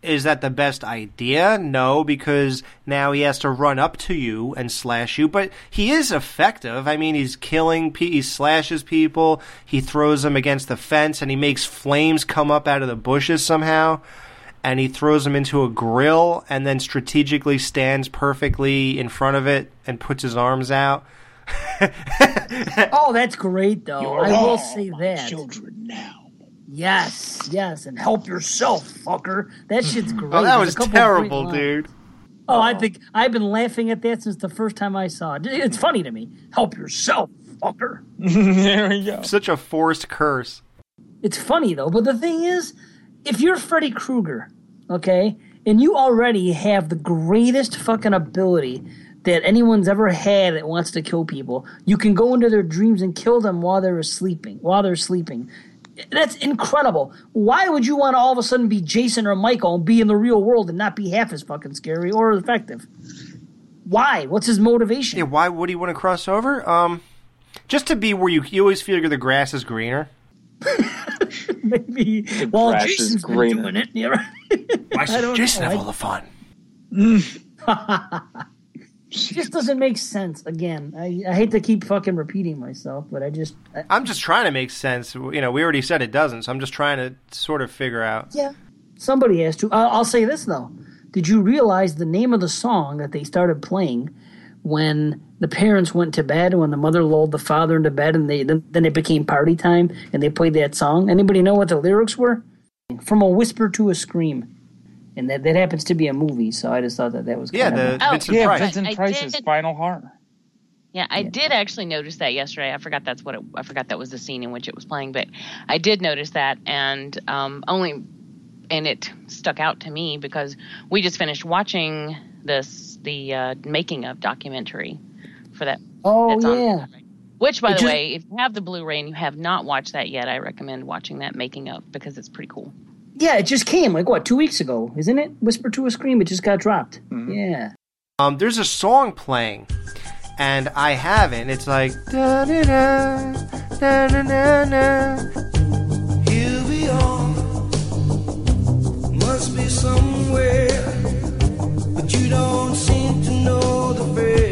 Is that the best idea? No, because now he has to run up to you and slash you. But he is effective. I mean, he's killing. Pe- he slashes people. He throws them against the fence, and he makes flames come up out of the bushes somehow. And he throws them into a grill, and then strategically stands perfectly in front of it and puts his arms out. [LAUGHS] oh, that's great, though. You're I will all say that. children now. Yes, yes, and help yourself, fucker. That shit's [LAUGHS] oh, great. Oh, that was a terrible, dude. Oh, I think I've been laughing at that since the first time I saw it. It's funny to me. Help yourself, fucker. [LAUGHS] there we go. Such a forced curse. It's funny though, but the thing is, if you're Freddy Krueger, okay, and you already have the greatest fucking ability that anyone's ever had that wants to kill people, you can go into their dreams and kill them while they're sleeping. While they're sleeping. That's incredible. Why would you want to all of a sudden be Jason or Michael and be in the real world and not be half as fucking scary or effective? Why? What's his motivation? Yeah, why would he want to cross over? Um, just to be where you you always feel the grass is greener. [LAUGHS] Maybe. Well, grass is Jason's been greener. doing it. Yeah, right. [LAUGHS] Why should Jason know. have all the fun? [LAUGHS] just doesn't make sense. Again, I, I hate to keep fucking repeating myself, but I just I, I'm just trying to make sense. You know, we already said it doesn't, so I'm just trying to sort of figure out. yeah. Somebody has to. I'll, I'll say this though: Did you realize the name of the song that they started playing when the parents went to bed? And when the mother lulled the father into bed, and they then, then it became party time, and they played that song. Anybody know what the lyrics were? From a whisper to a scream. And that, that happens to be a movie, so I just thought that that was Yeah, kind of the Oh, Vincent Yeah, Price. Vincent Price's did- final horror. Yeah, I did actually notice that yesterday. I forgot that's what it, I forgot that was the scene in which it was playing, but I did notice that, and um, only, and it stuck out to me because we just finished watching this the uh, making of documentary for that. Oh that's on yeah. Which, by It the just- way, if you have the Blu-ray and you have not watched that yet, I recommend watching that making of because it's pretty cool. Yeah, it just came like what two weeks ago, isn't it? Whisper to a scream. It just got dropped. Yeah. Um, there's a song playing, and I have it. And it's like da da da da da da da. Here we are, must be somewhere, but you don't seem to know the faces.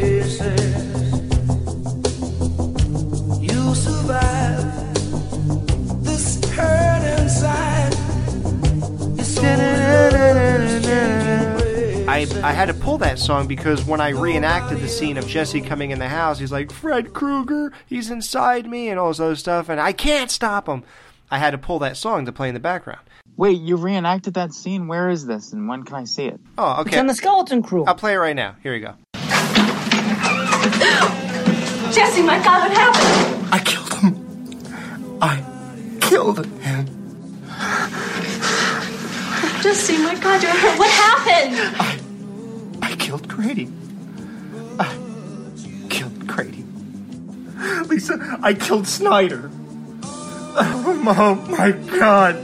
I, I had to pull that song because when I reenacted the scene of Jesse coming in the house, he's like, Fred Krueger, he's inside me, and all this other stuff, and I can't stop him. I had to pull that song to play in the background. Wait, you reenacted that scene? Where is this, and when can I see it? Oh, It's okay. on the Skeleton Crew. I'll play it right now. Here you go. [GASPS] Jesse, my God, what happened? I killed him. I killed him. Jesse, my God, you're hurt. What happened? Grady. I killed Grady. Lisa, I killed Schneider. Oh my god.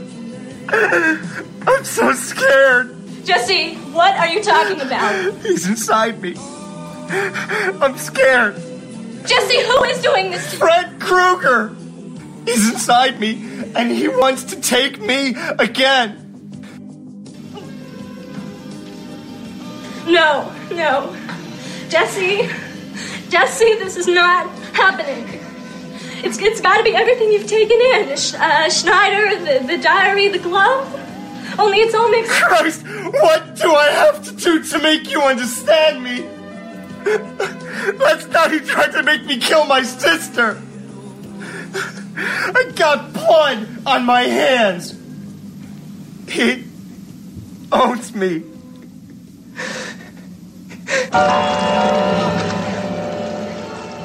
I'm so scared. Jesse, what are you talking about? He's inside me. I'm scared. Jesse, who is doing this to you? Fred Krueger. He's inside me and he wants to take me again. No, [LAUGHS] no. Jesse, Jesse, this is not happening. It's, it's got to be everything you've taken in. Uh, Schneider, the, the diary, the glove. Only it's all mixed up. Christ, what do I have to do to make you understand me? Last night he tried to make me kill my sister. I got blood on my hands. He owns me.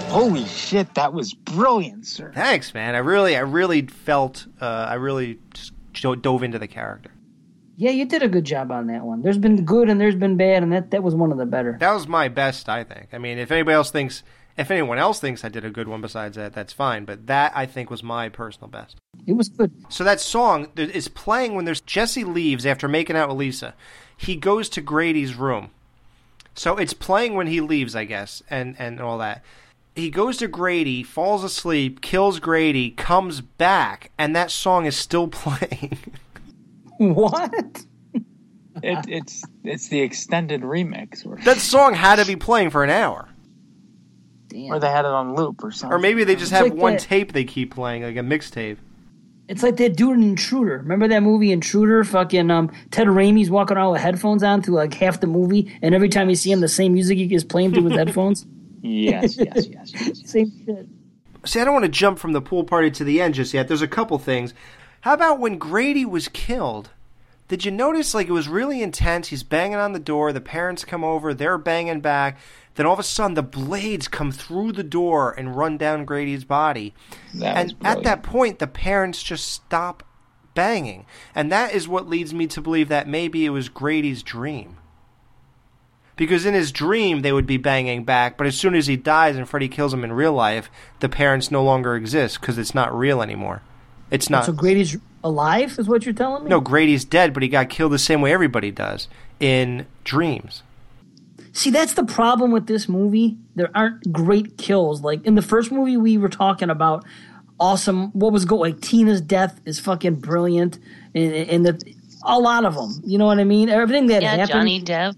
Holy shit, that was brilliant, sir. Thanks, man. I really, I really felt, uh, I really just dove into the character. Yeah, you did a good job on that one. There's been good and there's been bad, and that, that was one of the better. That was my best, I think. I mean, if anybody else thinks, if anyone else thinks I did a good one besides that, that's fine. But that I think was my personal best. It was good. So that song is playing when there's Jesse leaves after making out with Lisa. He goes to Grady's room. So it's playing when he leaves, I guess, and and all that. He goes to Grady, falls asleep, kills Grady, comes back, and that song is still [LAUGHS] playing. What? it, it's it's the extended remix, or That song had to be playing for an hour. or they had it on loop or something. Or maybe they just It's have like one that- tape they keep playing, like a mixtape. It's like that dude in Intruder. Remember that movie Intruder? Fucking um, Ted Raimi's walking around with headphones on through like half the movie, and every time you see him, the same music he is playing through his [LAUGHS] headphones. Yes, yes, yes, yes. [LAUGHS] Same shit. See, I don't want to jump from the pool party to the end just yet. There's a couple things. How about when Grady was killed? Did you notice like it was really intense? He's banging on the door. The parents come over. They're banging back. Then all of a sudden, the blades come through the door and run down Grady's body. That and at that point, the parents just stop banging, and that is what leads me to believe that maybe it was Grady's dream. Because in his dream, they would be banging back, but as soon as he dies and Freddy kills him in real life, the parents no longer exist because it's not real anymore. It's not. So Grady's alive, is what you're telling me? no, Grady's dead, but he got killed the same way everybody does in dreams. See, that's the problem with this movie. There aren't great kills. Like in the first movie, we were talking about awesome. What was going? Like Tina's death is fucking brilliant, and, and the a lot of them. You know what I mean? Everything that Yeah, happened. Johnny Depp.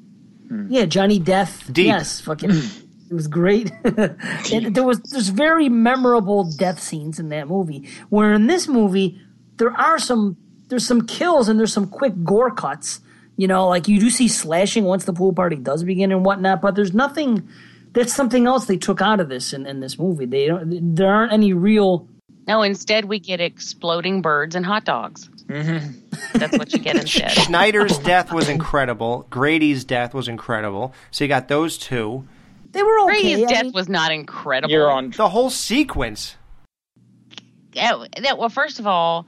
Hmm. Yeah, Johnny Death. Deep. Yes, fucking. it was great. [LAUGHS] and there was there's very memorable death scenes in that movie. Where in this movie, there are some there's some kills and there's some quick gore cuts. You know, like you do see slashing once the pool party does begin and whatnot, but there's nothing. That's something else they took out of this in, in this movie. They don't. There aren't any real. No, instead we get exploding birds and hot dogs. Mm-hmm. That's what you get [LAUGHS] instead. Schneider's death was incredible. Grady's death was incredible. So you got those two. They were okay. Brady's I death mean- was not incredible. You're on. The whole sequence. that, that well first of all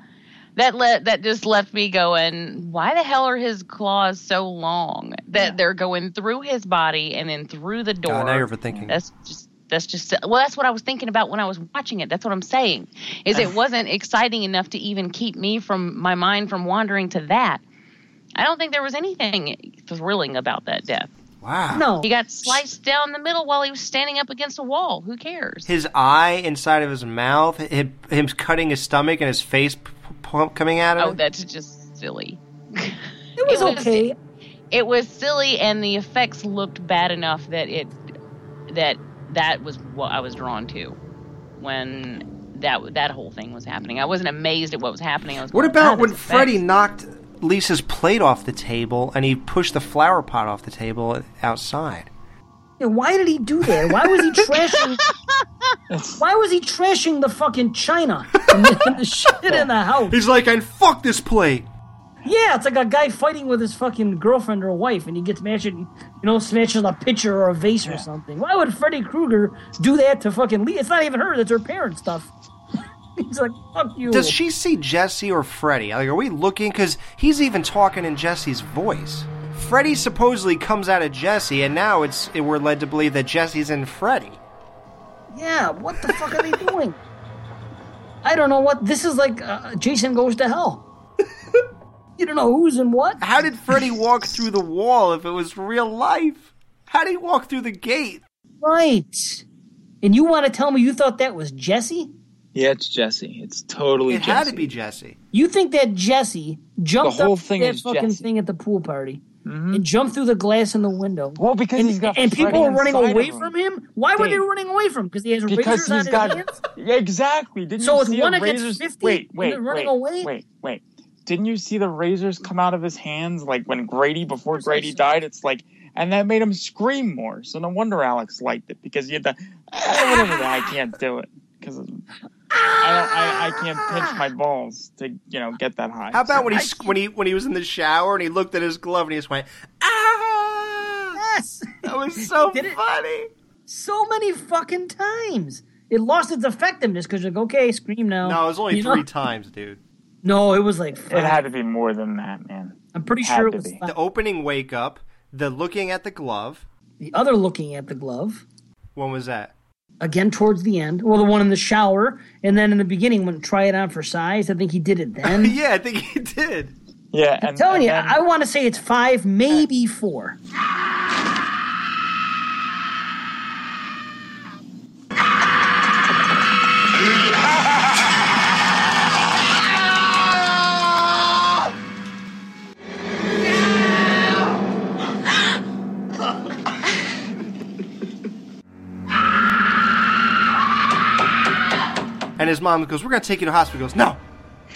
that let that just left me going why the hell are his claws so long that they're going through his body and then through the door God, now you're overthinking. that's just that's just well that's what i was thinking about when i was watching it. That's what i'm saying is it [SIGHS] wasn't exciting enough to even keep me from my mind from wandering to that. I don't think there was anything thrilling about that death. Wow. No. he got sliced down the middle while he was standing up against a wall. Who cares? His eye inside of his mouth, him, him cutting his stomach and his face p- p- coming out of oh that's just silly [LAUGHS] It was It was- okay. it was silly and the effects looked bad enough that it that that was what I was drawn to when that that whole thing was happening. I wasn't amazed at what was happening. I was What going, about "God, when this. Freddy knocked Lisa's plate off the table and he pushed the flower pot off the table outside? Yeah, why did he do that? Why was he [LAUGHS] trashing? why was he trashing the fucking china and the, and [LAUGHS] the shit in the house? He's like, and fuck this plate. Yeah, it's like a guy fighting with his fucking girlfriend or wife, and he gets smashing, you know, smashes a pitcher or a vase or something. Why would Freddy Krueger do that to fucking Lee? It's not even her; that's her parent stuff. [LAUGHS] He's like, fuck you. Does she see Jesse or Freddy? Like, are we looking? Because he's even talking in Jesse's voice. Freddy supposedly comes out of Jesse, and now it's it, we're led to believe that Jesse's in Freddy. Yeah, what the fuck are they doing? I don't know what this is like. Uh, Jason goes to hell. [LAUGHS] you don't know who's in what. How did Freddy walk through the wall if it was real life? How did he walk through the gate? Right. And you want to tell me you thought that was Jesse? Yeah, it's Jesse. It's totally It Jesse. had to be Jesse. You think that Jesse jumped The whole up thing that is fucking Jesse. Thing at the pool party and jumped through the glass in the window? Well, because and, he's got and people Freddy were running away him. from him. Why were they running away from him? Because he has because razors on he's his got hands. yeah, [LAUGHS] exactly. Didn't So you see one the against razors? 50 Wait, wait, they're running wait, away? wait, wait. Didn't you see the razors come out of his hands like when Grady before Grady saw. died? It's like, and that made him scream more. So no wonder Alex liked it because he had the "Ah, whatever. the- I can't do it because I. I, I can't pinch my balls to you know get that high. How about when he So when he when he was in the shower and he looked at his glove and he just went ah? Yes. That was [LAUGHS] so Did it- funny. so many fucking times. It lost its effectiveness because you're like, okay, scream now. No, it was only You three know? times, dude. No, it was like It had to be more than that, man. I'm pretty had sure it was five. The opening wake up, the looking at the glove. the other looking at the glove. When was that? Again, towards the end. Well, the one in the shower, and then in the beginning, when try it on for size. I think he did it then. [LAUGHS] yeah, I think he did. Yeah, I'm and, telling and you, then- I want to say it's five, maybe four. And his mom goes, "We're gonna take you to hospital." He goes, "No,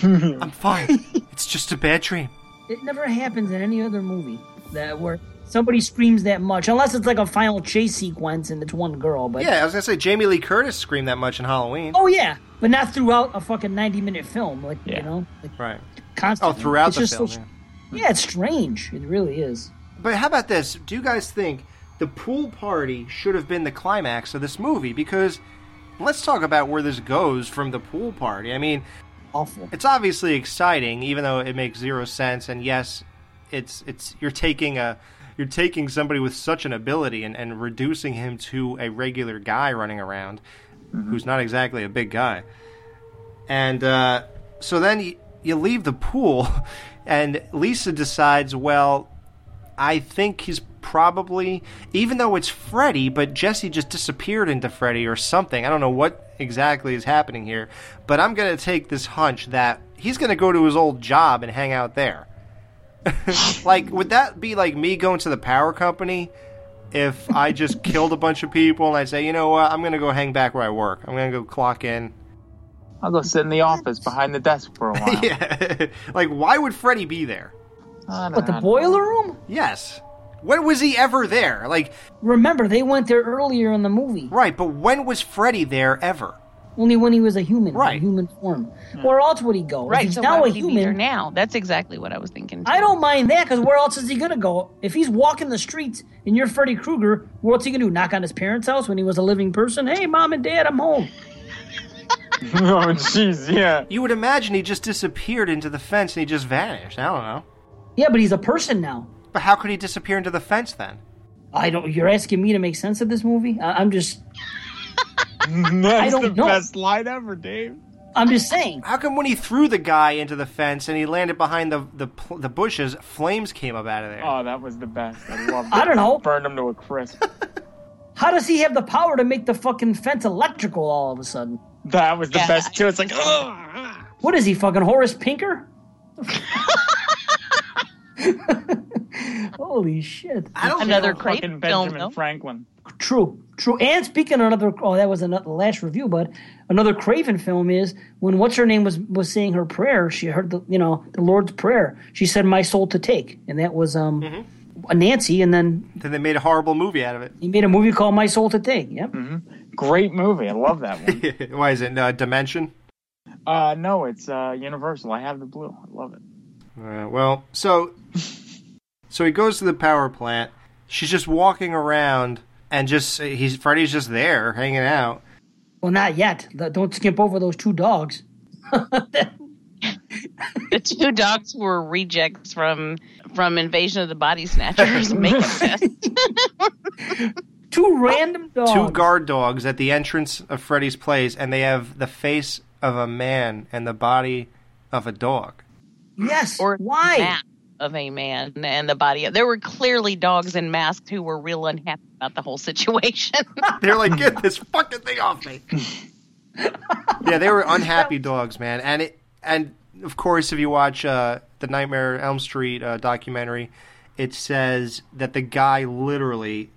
[LAUGHS] I'm fine. It's just a bad dream." It never happens in any other movie that where somebody screams that much, unless it's like a final chase sequence and it's one girl. But Yeah, I was gonna say Jamie Lee Curtis screamed that much in Halloween. oh yeah, but not throughout a fucking ninety minute film. Like you know, like Right. constantly. Oh, throughout It's the just film. so- yeah. yeah, it's strange. It really is. But how about this? Do you guys think the pool party should have been the climax of this movie? Because let's talk about where this goes from the pool party. I mean, awful. It's obviously exciting, even though it makes zero sense. And yes, it's it's you're taking a you're taking somebody with such an ability and, and reducing him to a regular guy running around, who's not exactly a big guy. And uh, so then you, you leave the pool, [LAUGHS] and Lisa decides, well, I think he's probably, even though it's Freddy, but Jesse just disappeared into Freddy or something. I don't know what exactly is happening here, but I'm going to take this hunch that he's going to go to his old job and hang out there. [LAUGHS] like, would that be like me going to the power company if I just [LAUGHS] killed a bunch of people and I say, you know what, I'm going to go hang back where I work? I'm going to go clock in. I'll go sit in the office behind the desk for a [LAUGHS] while. yeah. like, why would Freddy be there? What the boiler room? Yes. When was he ever there? Like, Remember, they went there earlier in the movie. right, but when was Freddy there ever? Only when he was a human, right? Human form. Hmm. Where else would he go? If Right. he's So now a he human. now? That's exactly what I was thinking. I don't mind that because where else is he gonna go? If he's walking the streets and you're Freddy Krueger, what's he gonna do? Knock on his parents' house when he was a living person? Hey, mom and dad, I'm home. [LAUGHS] oh, jeez, yeah. You would imagine he just disappeared into the fence and he just vanished. I don't know. Yeah, but he's a person now. But how could he disappear into the fence then? I don't. You're asking me to make sense of this movie? I, I'm just. [LAUGHS] That's don't the know. best line ever, Dave. I'm just saying. How come when he threw the guy into the fence and he landed behind the the, the bushes, flames came up out of there? Oh, that was the best. I loved it. I don't know. Burned him to a crisp. [LAUGHS] How does he have the power to make the fucking fence electrical all of a sudden? That was the Yeah. best too. It's like, [LAUGHS] oh, What is he, fucking Horace Pinker? [LAUGHS] Holy shit! I don't Another fucking great film, Benjamin though. Franklin. True, true. And speaking of another, oh, that was another last review, but another Craven film is when what's her name was was saying her prayer. She heard the you know the Lord's prayer. She said, "My soul to take," and that was um Mm-hmm. Nancy. And then Then they made a horrible movie out of it. he made a movie called "My Soul to Take." Yep. Great movie. I love that one. [LAUGHS] Why is it uh, Dimension? uh, no, it's uh, Universal. I have the blue. I love it. Uh, well, so so he goes to the power plant. She's just walking around and just he's Freddy's just there hanging out. Well, not yet. Th- Don't skip over those two dogs. [LAUGHS] The two dogs were rejects from from Invasion of the Body Snatchers makeup test. [LAUGHS] Two random dogs. Two guard dogs at the entrance of Freddy's place, and they have the face of a man and the body of a dog. Yes. or Why? that of a man and the body of there were clearly dogs in masks who were real unhappy about the whole situation. [LAUGHS] They're like, get this fucking thing off me. [LAUGHS] yeah, they were unhappy dogs, man. And it, and of course, if you watch uh, the Nightmare Elm Street uh, documentary, it says that the guy literally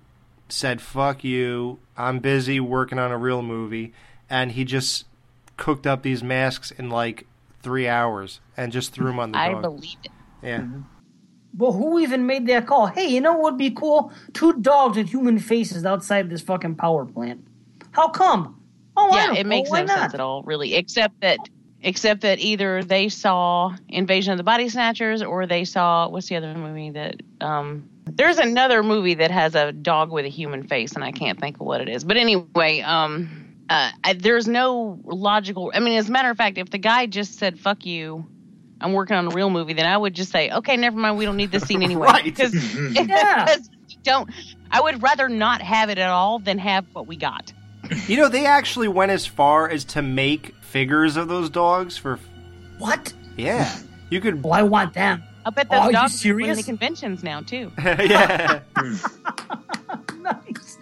said, "Fuck you, I'm busy working on a real movie," and he just cooked up these masks in like three hours and just threw them on the I dog. believe it. yeah. Well, who even made that call? Hey, you know what would be cool? Two dogs with human faces outside this fucking power plant. How come? Oh, I yeah, don't it makes Why no not? sense at all, really, except that except that either they saw Invasion of the Body Snatchers or they saw what's the other movie that um there's another movie that has a dog with a human face and I can't think of what it is. But anyway, um uh, I, there's no logical. I mean, as a matter of fact, if the guy just said "fuck you," I'm working on a real movie, then I would just say, "Okay, never mind. We don't need this scene anyway." [LAUGHS] Right. Because Yeah. [LAUGHS] don't. I would rather not have it at all than have what we got. You know, they actually went as far as to make figures of those dogs for. What? Yeah, you could. Well, I want them. I bet Oh, those are you dogs are winning serious? the conventions now too. [LAUGHS] yeah.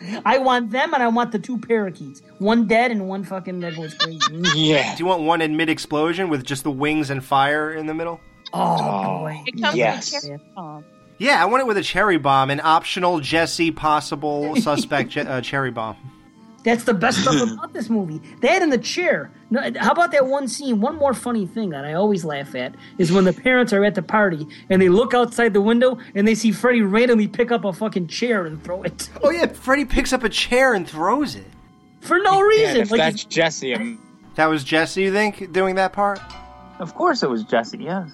Nice. I want them, and I want the two parakeets. One dead and one fucking that goes crazy. [LAUGHS] Yeah. Do you want one in mid explosion with just the wings and fire in the middle? Oh, boy. It comes Yes. with a cherry bomb. Yeah, I want it with a cherry bomb, an optional Jesse possible [LAUGHS] suspect che- uh, cherry bomb. That's the best stuff [LAUGHS] about this movie. That and the chair. How about that one scene? One more funny thing that I always laugh at is when the parents are at the party and they look outside the window and they see Freddy randomly pick up a fucking chair and throw it [LAUGHS] Oh yeah, Freddy picks up a chair and throws it. for no And reason. if Like, that's Jesse, um, That was Jesse, you think, doing that part? of course it was Jesse. Yes.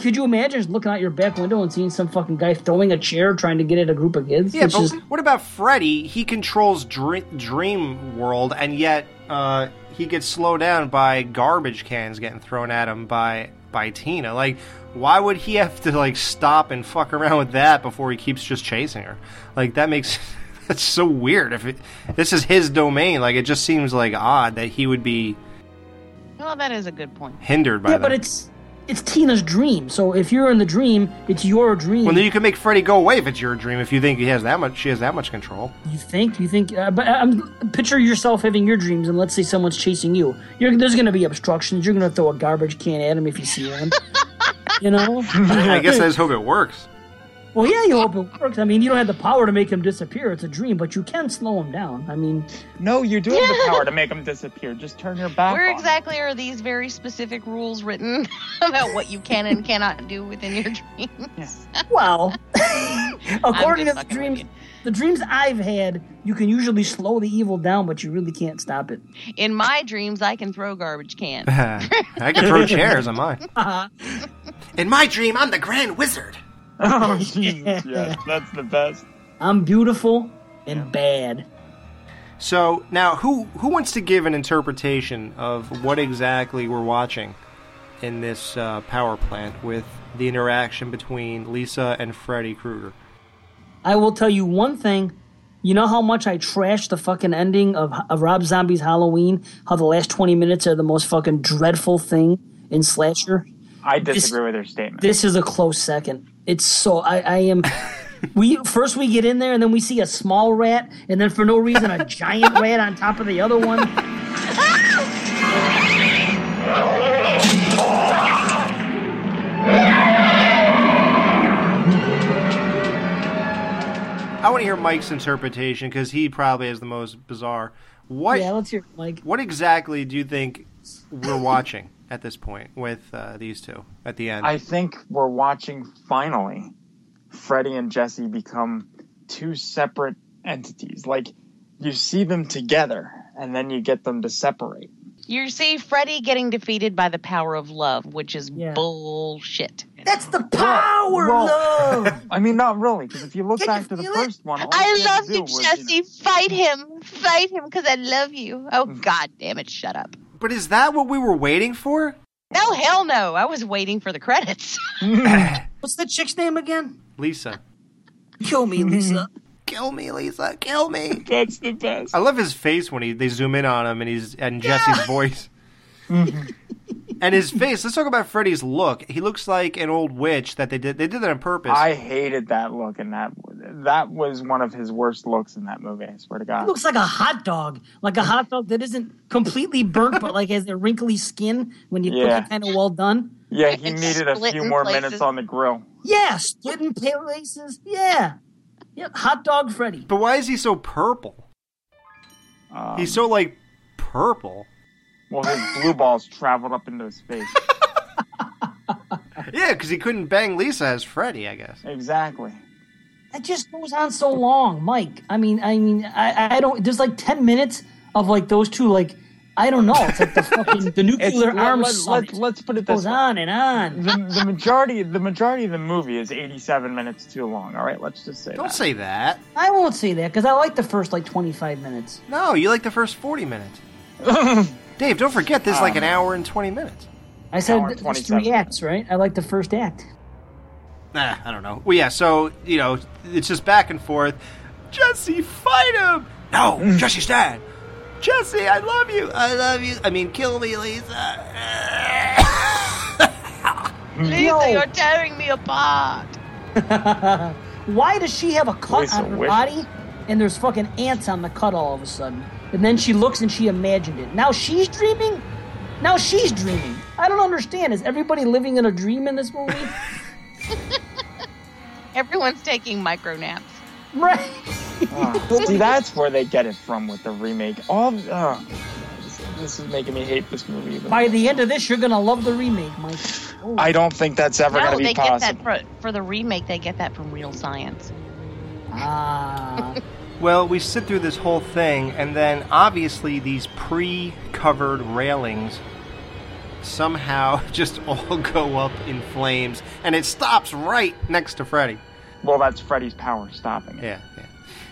Could you imagine just looking out your back window and seeing some fucking guy throwing a chair trying to get at a group of kids? Yeah, It's but just- what about Freddy? He controls Dream, dream World, and yet uh, he gets slowed down by garbage cans getting thrown at him by by Tina. Like, why would he have to like stop and fuck around with that before he keeps just chasing her? Like, that makes [LAUGHS] that's so weird. If it, this is his domain, like it just seems like odd that he would be Well, that is a good point. hindered by yeah, that. but it's it's Tina's dream. So if you're in the dream, it's your dream. well, then you can make Freddy go away if it's your dream. If you think he has that much, she has that much control. You think? You think? Uh, but um, picture yourself having your dreams, and let's say someone's chasing you. You're, there's going to be obstructions. You're going to throw a garbage can at him if you see one. [LAUGHS] you know? I guess I just hope it works. Well, yeah, you hope it works. I mean, you don't have the power to make him disappear. It's a dream, but you can slow him down. I mean, No, you do have the power to make him disappear. Just turn your back. Where on 'em. exactly are these very specific rules written [LAUGHS] about what you can and cannot do within your dreams? well, [LAUGHS] [LAUGHS] according to the dreams, the dreams I've had, you can usually slow the evil down, but you really can't stop it. In my dreams, I can throw garbage cans. I can throw chairs on mine. Uh-huh. In my dream, I'm the Grand Wizard. [LAUGHS] Oh, [LAUGHS] Jesus, yes, that's the best. I'm beautiful and bad. So now, who who wants to give an interpretation of what exactly we're watching in this uh, power plant with the interaction between Lisa and Freddy Krueger? I will tell you one thing. You know how much I trash the fucking ending of, of Rob Zombie's Halloween? How the last 20 minutes are the most fucking dreadful thing in Slasher? I disagree with her statement. This is a close second. It's so. I, I am. [LAUGHS] We first we get in there and then we see a small rat and then for no reason a giant rat on top of the other one. I want to hear Mike's interpretation because he probably has the most bizarre. What? Yeah, let's hear Mike. What exactly do you think we're watching at this point with uh, these two at the end? I think we're watching finally Freddy and Jesse become two separate entities. Like you see them together and then you get them to separate. You see Freddy getting defeated by the power of love, which is bullshit. That's the power Well, love. I mean, not really, because if you look back to the first one, I love you, do was, you know- Jesse. Fight him. Fight him because I love you. Oh, God damn it. Shut up. But is that what we were waiting for? No, hell no. I was waiting for the credits. [LAUGHS] [LAUGHS] What's the chick's name again? Lisa. Kill me, Lisa. [LAUGHS] Kill me, Lisa. Kill me. That's the best. I love his face when he they zoom in on him and he's and Jesse's voice. And his face. Let's talk about Freddy's look. He looks like an old witch that they did. They did that on purpose. I hated that look and that. That was one of his worst looks in that movie. I swear to He God. looks like a hot dog, like a hot dog that isn't completely burnt, but like has a wrinkly skin when you Yeah. cook it kind of well done. Yeah, he needed a few more places. minutes on the grill. Yeah, splitting places. Yeah, yep. Hot dog Freddy. but why is he so purple? Um, He's so like purple. Well. His blue balls traveled up into his face. [LAUGHS] Yeah, because he couldn't bang Lisa as Freddy. I guess. exactly. That just goes on so long, Mike. I mean, I mean, I, I don't. There's like ten minutes of like those two. Like I don't know. It's like the [LAUGHS] fucking the nuclear It's- arms. let- summit. let- let's put it goes this way. on and on. The, the majority, the majority of the movie is 87 minutes too long. All right, let's just say Don't that. say that. I won't say that because I like the first like 25 minutes. No, you like the first forty minutes. [LAUGHS] Dave, don't forget this is like an um, hour and twenty minutes. I said Hour and th- there's 27 three acts, right? I like the first act. Nah, I don't know. Well, yeah. So you know, it's just back and forth. Jesse, fight him! No, mm. Jesse, stand. Jesse, I love you. I love you. I mean, kill me, Lisa. [LAUGHS] Lisa, you're tearing me apart. [LAUGHS] Why does she have a cut Voice on her wish. body and there's fucking ants on the cut all of a sudden? And then she looks and she imagined it. Now she's dreaming? Now she's dreaming. I don't understand. Is everybody living in a dream in this movie? [LAUGHS] [LAUGHS] Everyone's taking micro naps. right. Oh, see, that's where they get it from with the remake. All oh, this, this is making me hate this movie. even By the end of this, you're gonna love the remake, Mike. Oh. I don't think that's ever no, going to be they get possible. that for, for the remake. They get that from real science. Ah. [LAUGHS] Well, we sit through this whole thing, and then obviously these pre covered railings somehow [LAUGHS] just all go up in flames, and it stops right next to Freddy. Well, that's Freddy's power stopping it. Yeah, yeah.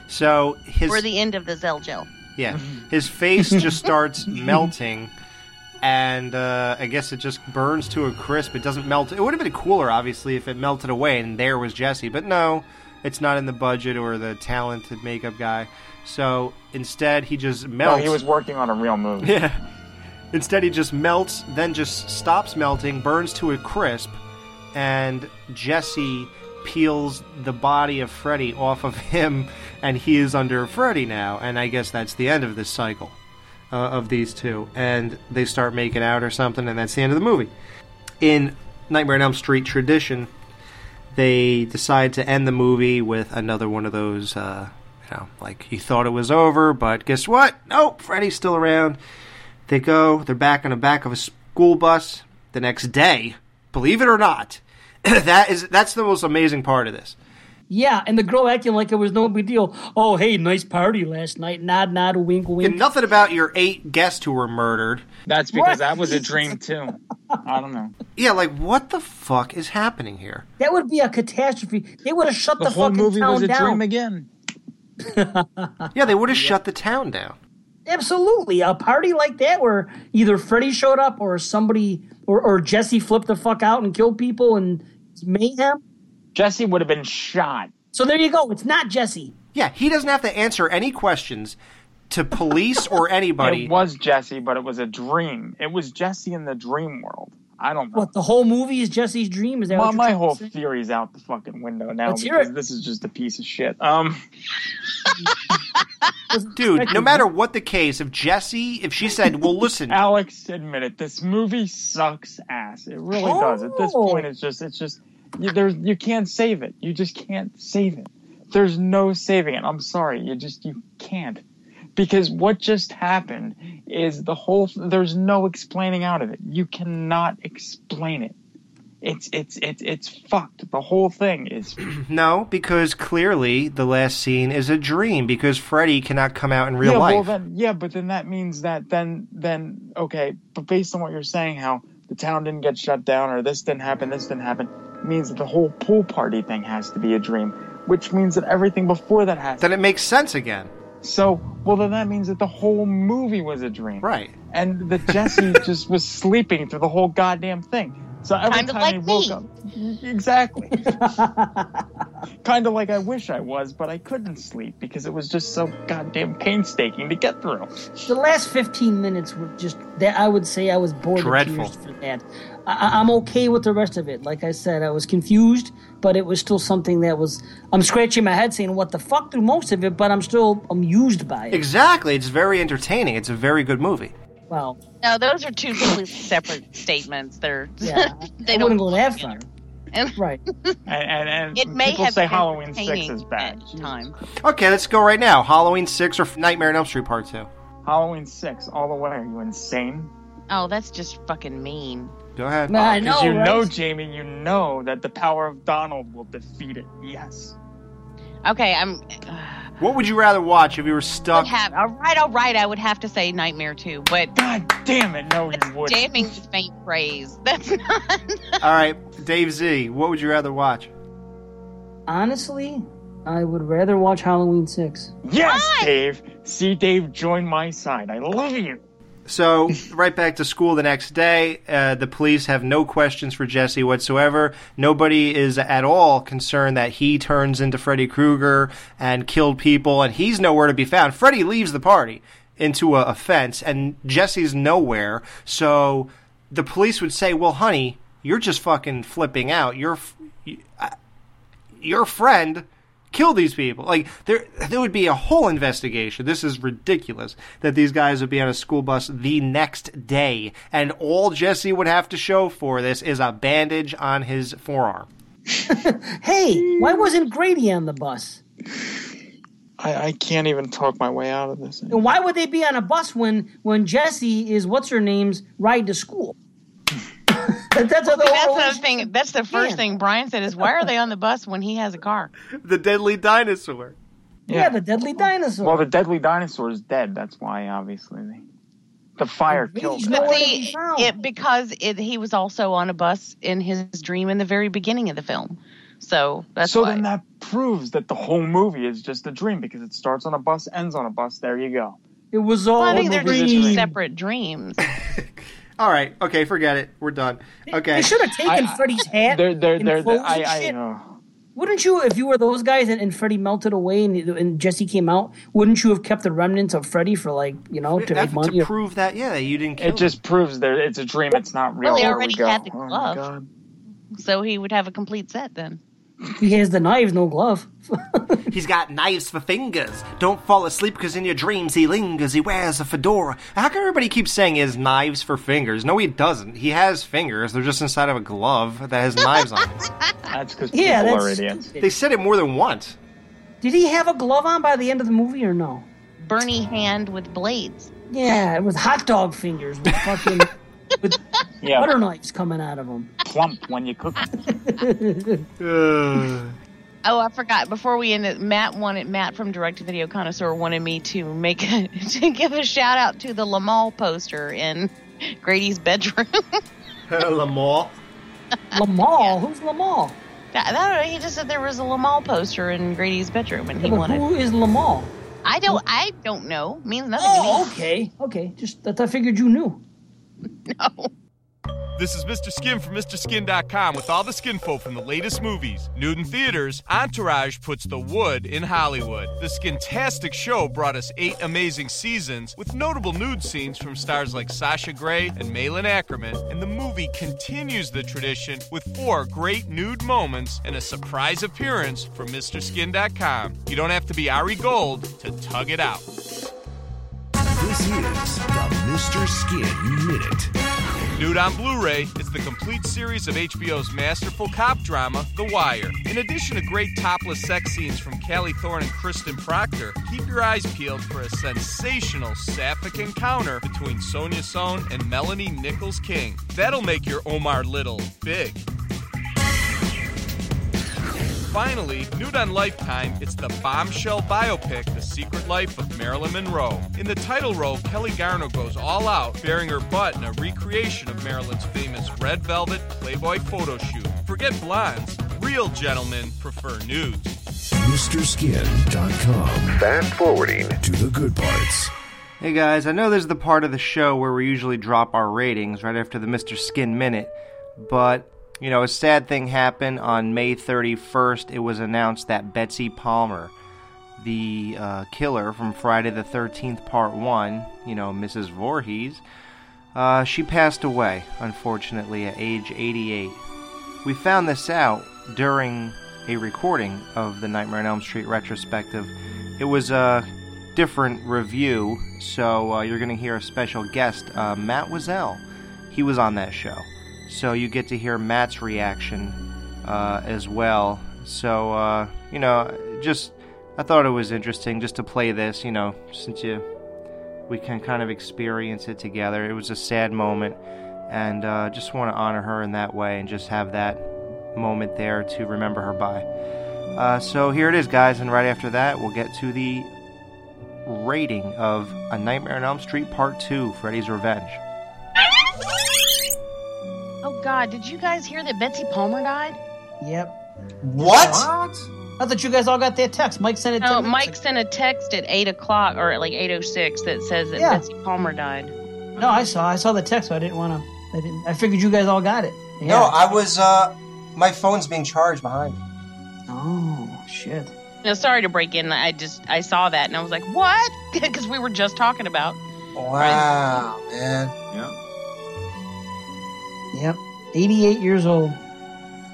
So his. We're the end of the Zell gel. Yeah, his face just [LAUGHS] starts melting, and uh, I guess it just burns to a crisp. It doesn't melt. It would have been cooler, obviously, if it melted away and there was Jesse. But no, it's not in the budget or the talented makeup guy. So instead, he just melts. No, he was working on a real movie. [LAUGHS] Yeah. Instead, he just melts, then just stops melting, burns to a crisp, and Jesse peels the body of Freddy off of [LAUGHS] him, and he is under Freddy now. And I guess that's the end of this cycle uh, of these two. And they start making out or something, and that's the end of the movie. In Nightmare on Elm Street tradition, they decide to end the movie with another one of those, uh, you know, like you thought it was over, but guess what? Nope, Freddy's still around. They go, they're back on the back of a school bus the next day. Believe it or not, [CLEARS THROAT] that is that's the most amazing part of this. Yeah, and the girl acting like it was no big deal. Oh, hey, nice party last night. Nod, nod, wink, And wink. nothing about your eight guests who were murdered. That's because that was a dream too. I don't know. Yeah, like what the fuck is happening here? That would be a catastrophe. They would have shut the, The whole fucking movie town was a down. dream again. [LAUGHS] [LAUGHS] Yeah, they would have shut the town down. Absolutely, a party like that where either Freddy showed up or somebody or, or Jesse flipped the fuck out and killed people and mayhem. Jesse would have been shot. So there you go. It's not Jesse. Yeah, he doesn't have to answer any questions to police or [LAUGHS] anybody. It was Jesse, but it was a dream. It was Jesse in the dream world. I don't know. What the whole movie is Jesse's dream? Is that My, what you're my trying to whole say? theory's out the fucking window now Let's because this is just a piece of shit. Um, [LAUGHS] Dude, no matter what the case, if Jesse, if she said, "Well, listen, [LAUGHS] Alex, admit it. This movie sucks ass. It really does. At this Oh. point, it's just, it's just, you, there's, you can't save it. You just can't save it. There's no saving it. I'm sorry. You just, you can't. Because what just happened is the whole, there's no explaining out of it. You cannot explain it. It's, it's, it's, it's fucked. The whole thing is, [CLEARS THROAT] no," because clearly the last scene is a dream because Freddy cannot come out in real yeah, life. Well, then, yeah, but then that means that then then okay, but based on what you're saying, how the town didn't get shut down or this didn't happen, this didn't happen, means that the whole pool party thing has to be a dream, which means that everything before that has. then it makes sense again. So, well, then that means that the whole movie was a dream, Right. and that Jesse [LAUGHS] just was sleeping through the whole goddamn thing. So every Kinda time like he woke me. up, [LAUGHS] exactly. [LAUGHS] kind of like I wish I was, but I couldn't sleep because it was just so goddamn painstaking to get through. The last 15 minutes were just that I would say I was bored Dreadful. of tears for that. I, I- I'm okay with the rest of it. Like I said, I was confused, but it was still something that was. I'm scratching my head saying, "What the fuck?" through most of it, but I'm still amused by it. Exactly. It's very entertaining. It's a very good movie. Well, No, those are two completely separate statements. They're yeah, [LAUGHS] they I don't wouldn't go that far. And Right. And, and, and it may people have say Halloween 6 is bad. time. Okay, let's go right now. Halloween 6 or Nightmare on Elm Street Part 2. Halloween 6, all the way. Are you insane? Oh, that's just fucking mean. Go ahead. Nah, I oh, Because know, you right? know, Jamie, you know that the power of Donald will defeat it. Yes. Okay, I'm. What would you rather watch if you were stuck? would have all right, all right. I would have to say Nightmare too, but God damn it, no, you would. damning with faint praise. [LAUGHS] That's not. All right, Dave Z, what would you rather watch? Honestly, I would rather watch Halloween 6. Yes, Dave. See, Dave, join my side. I love you. So, right back to school the next day. Uh, the police have no questions for Jesse whatsoever. Nobody is at all concerned that he turns into Freddy Krueger and killed people, and he's nowhere to be found. Freddy leaves the party into a, a fence, and Jesse's nowhere. So, the police would say, "Well, honey, you're just fucking flipping out. Your f- y- uh, your friend." Kill these people. Like there, there would be a whole investigation. This is ridiculous that these guys would be on a school bus the next day, and all Jesse would have to show for this is a bandage on his forearm. [LAUGHS] Hey, why wasn't Grady on the bus? I, I can't even talk my way out of this. And why would they be on a bus when when Jesse is what's her name's ride to school? That- that's what the that's whole- the thing. That's the first Yeah. thing Brian said is, "Why are they on the bus when he has a car?" [LAUGHS] The deadly dinosaur. yeah. the deadly dinosaur. Well, the deadly dinosaur is dead. That's why, obviously, they, the fire killed him. But it because it, he was also on a bus in his dream in the very beginning of the film, so that's so why. then that proves that the whole movie is just a dream because it starts on a bus, ends on a bus. There you go. It was all Well, I think a they're just dream. separate dreams. [LAUGHS] All right. Okay. Forget it. We're done. Okay. They should have taken I- I- Freddy's hat. They're, they're, and they're, clothes I, and I, shit. uh, Wouldn't you, if you were those guys and, and Freddy melted away and, and Jesse came out, wouldn't you have kept the remnants of Freddy for like you know to That's make money? to prove that, yeah, that you didn't kill it just proves that it's a dream. It's not real. Well, he There we already go. had the Oh, my glove, God. so he would have a complete set then. He has the knives, no glove. [LAUGHS] He's got knives for fingers. Don't fall asleep because in your dreams he lingers. He wears a fedora. How can everybody keep saying he has knives for fingers? No, he doesn't. He has fingers. They're just inside of a glove that has knives on it. That's because Yeah, people are idiots. stupid. They said it more than once. Did he have a glove on by the end of the movie or no? Bernie hand with blades. Yeah, it was hot dog fingers with fucking [LAUGHS] with Yeah. butter knives coming out of them. Plump when you cook them. Oh, I forgot. Before we end it, Matt wanted Matt from Direct to Video Connoisseur wanted me to make a, [LAUGHS] to give a shout out to the Limahl poster in Grady's bedroom. [LAUGHS] [LAUGHS] Lamar. Limahl, who's Limahl? that, that- he just said there was a Limahl poster in Grady's bedroom, and he Yeah, wanted. who is Limahl? I don't. I don't know. Means nothing Oh, okay, okay. Just that I figured you knew. This is Mr. Skin from MrSkin.com with all the skinfo from the latest movies. Nude in theaters, Entourage puts the wood in Hollywood. The Skintastic show brought us eight amazing seasons with notable nude scenes from stars like Sasha Grey and Malin Akerman, and the movie continues the tradition with four great nude moments and a surprise appearance from MrSkin.com. You don't have to be Ari Gold to tug it out. Is the Mr. Skin Minute. Nude on Blu-ray is the complete series of HBO's masterful cop drama, The Wire. In addition to great topless sex scenes from Callie Thorne and Kristen Proctor, keep your eyes peeled for a sensational sapphic encounter between Sonja Sohn and Melanie Nicholls-King. That'll make your Omar Little big. Finally, Nude on Lifetime, it's the bombshell biopic, The Secret Life of Marilyn Monroe. In the title role, Kelli Garner goes all out, bearing her butt in a recreation of Marilyn's famous red velvet Playboy photo shoot. Forget blondes, real gentlemen prefer nudes. MrSkin.com. Fast forwarding to the good parts. Hey guys, I know this is the part of the show where we usually drop our ratings right after the Mr. Skin Minute, but, you know, a sad thing happened on May 31st. It was announced that Betsy Palmer, the uh, killer from Friday the 13th, Part 1, you know, Mrs. Voorhees, uh, she passed away, unfortunately, at age 88. We found this out during a recording of the Nightmare on Elm Street retrospective. It was a different review, so uh, you're going to hear a special guest, uh, Matt Wazell. He was on that show. So you get to hear Matt's reaction uh, as well. So, uh, you know, just I thought it was interesting just to play this, you know, since you we can kind of experience it together. It was a sad moment, and uh, just want to honor her in that way and just have that moment there to remember her by. Uh, so here it is, guys, and right after that, we'll get to the rating of A Nightmare on Elm Street Part 2 Freddy's Revenge. God! Did you guys hear that Betsy Palmer died? Yep. What? I thought you guys all got that text. Mike sent it. No, 10 Mike sent a text at eight o'clock or at like eight oh six that says that Yeah. Betsy Palmer died. No, I saw. I saw the text. So I didn't want to. I didn't. I figured you guys all got it. Yeah. No, I was, uh, my phone's being charged behind me. Oh shit. No, sorry to break in. I just I saw that and I was like, what? [LAUGHS] Because we were just talking about. Wow, man. Yep. 88 years old.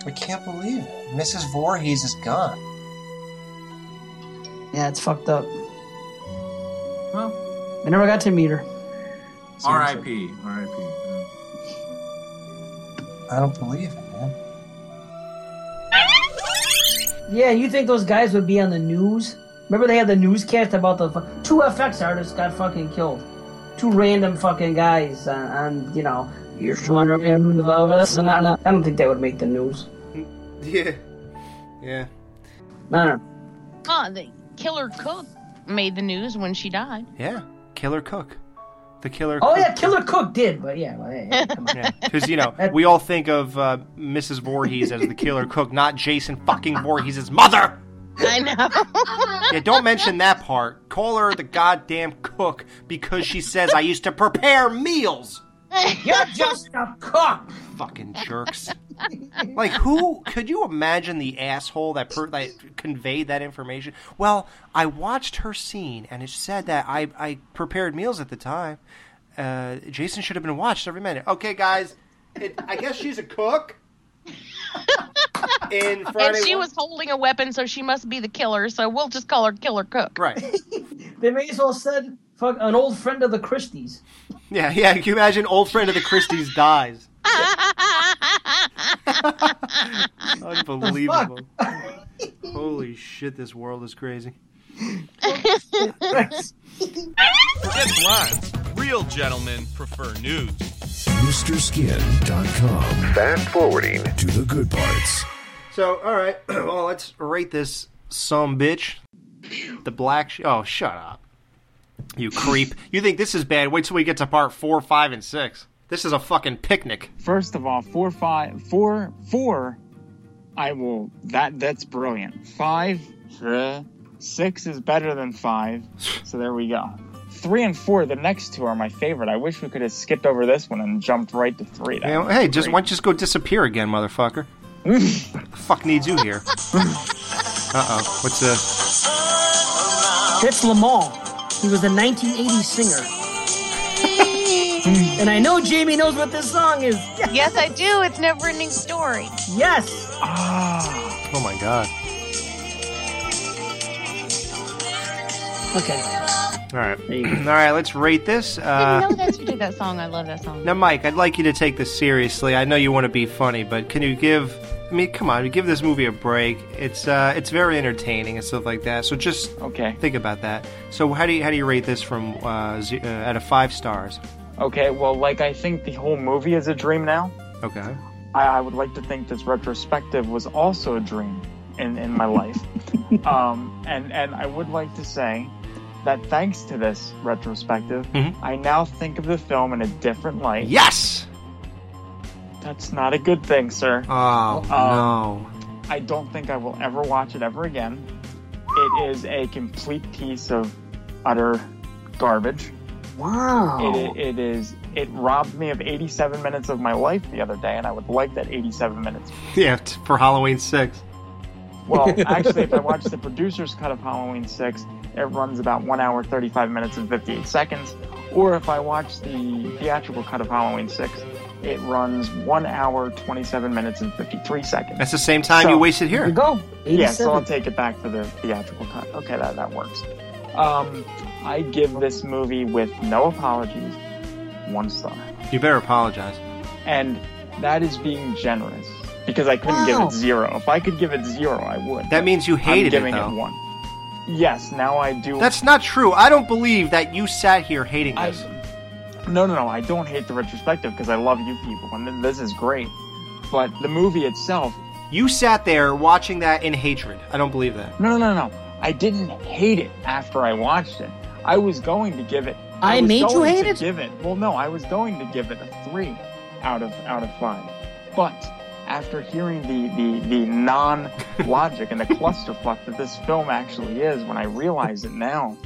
I can't believe it. Mrs. Voorhees is gone. Yeah, it's fucked up. Well, I never got to meet her. R.I.P. R.I.P. I don't believe it, man. Yeah, you think those guys would be on the news Remember they had the newscast about the fu- two FX artists got fucking killed. Two random fucking guys, uh, and you know, you're wondering about us and that. I don't think that would make the news. [LAUGHS] Yeah. Yeah. No, no. Oh, the killer cook made the news when she died. Yeah. Killer Cook. The Killer Oh Cook. yeah, Killer Cook did, but yeah, well, hey, hey, come on. Yeah, because you know we all think of uh, Mrs. Voorhees as the killer cook, not Jason fucking Voorhees' mother. I know. Yeah, don't mention that part. Call her the goddamn cook because she says I used to prepare meals. You're just a cook. Fucking jerks. Like who could you imagine the asshole that per, that conveyed that information? Well, I watched her scene and it said that I I prepared meals at the time. Uh, Jason should have been watched every minute. Okay, guys, it, I guess she's a cook. [LAUGHS] In Friday and she One- was holding a weapon, so she must be the killer. So we'll just call her Killer Cook. Right. [LAUGHS] They may as well said fuck an old friend of the Christies. Yeah, yeah. Can you imagine old friend of the Christies dies? [LAUGHS] Unbelievable. [LAUGHS] Holy shit, this world is crazy. Forget blondes. Real gentlemen prefer nudes. MrSkin.com. Fast forwarding to the good parts. So, all right. [CLEARS THROAT] Well, let's rate this some bitch. The black. Sh- oh, shut up. You creep. You think this is bad? Wait till we get to part four, five, and six. This is a fucking picnic. First of all, four, five, four, four. I will. That that's brilliant. Five, uh, six is better than five. So there we go. Three and four, the next two are my favorite. I wish we could have skipped over this one and jumped right to three. You know, hey, just great. why don't you just go disappear again, motherfucker? [LAUGHS] the fuck needs you here? [LAUGHS] Uh oh. What's this? It's Limahl. He was a 1980s singer. [LAUGHS] and I know Jamie knows what this song is. [LAUGHS] Yes, I do. It's Never Ending Story. Yes. Ah. Oh my god. Okay. All right. [CLEARS THROAT] All right. Let's rate this. I Uh, didn't know that's who did that song. I love that song. [LAUGHS] now, Mike, I'd like you to take this seriously. I know you want to be funny, but can you give? I mean, come on, give this movie a break. It's uh, it's very entertaining and stuff like that. So just okay. Think about that. So how do you how do you rate this from uh, uh, out of five stars? Okay, well, like I think the whole movie is a dream now. Okay. I, I would like to think this retrospective was also a dream in, in my life. [LAUGHS] um, and, and I would like to say that thanks to this retrospective, I now think of the film in a different light. Yes! That's not a good thing, sir. Oh uh, no. I don't think I will ever watch it ever again. It is a complete piece of utter garbage. Wow. It, it is. It robbed me of 87 minutes of my life the other day, and I would like that 87 minutes. Yeah, for Halloween six. Well, [LAUGHS] actually, if I watch the producer's cut of Halloween 6, it runs about 1 hour, 35 minutes, and 58 seconds. Or if I watch the theatrical cut of Halloween 6, it runs 1 hour, 27 minutes, and 53 seconds. That's the same time So- you wasted here. You go. Yeah, so I'll take it back for the theatrical cut. Okay, that, that works. Um, I give this movie with no apologies one star. You better apologize. And that is being generous because I couldn't give it zero. If I could give it zero, I would. That means you hated I'm giving it, though. one. Yes, now I do. That's not true. I don't believe that you sat here hating this. No, no, no. I don't hate the retrospective because I love you people, and this is great. But the movie itself, You sat there watching that in hatred. I don't believe that. no, no, no, no. I didn't hate it after I watched it. I was going to give it. I was made you going hate to it? Give it. Well, no, I was going to give it a three out of out of five. But after hearing the the the non logic and the clusterfuck that this film actually is, when I realize it now,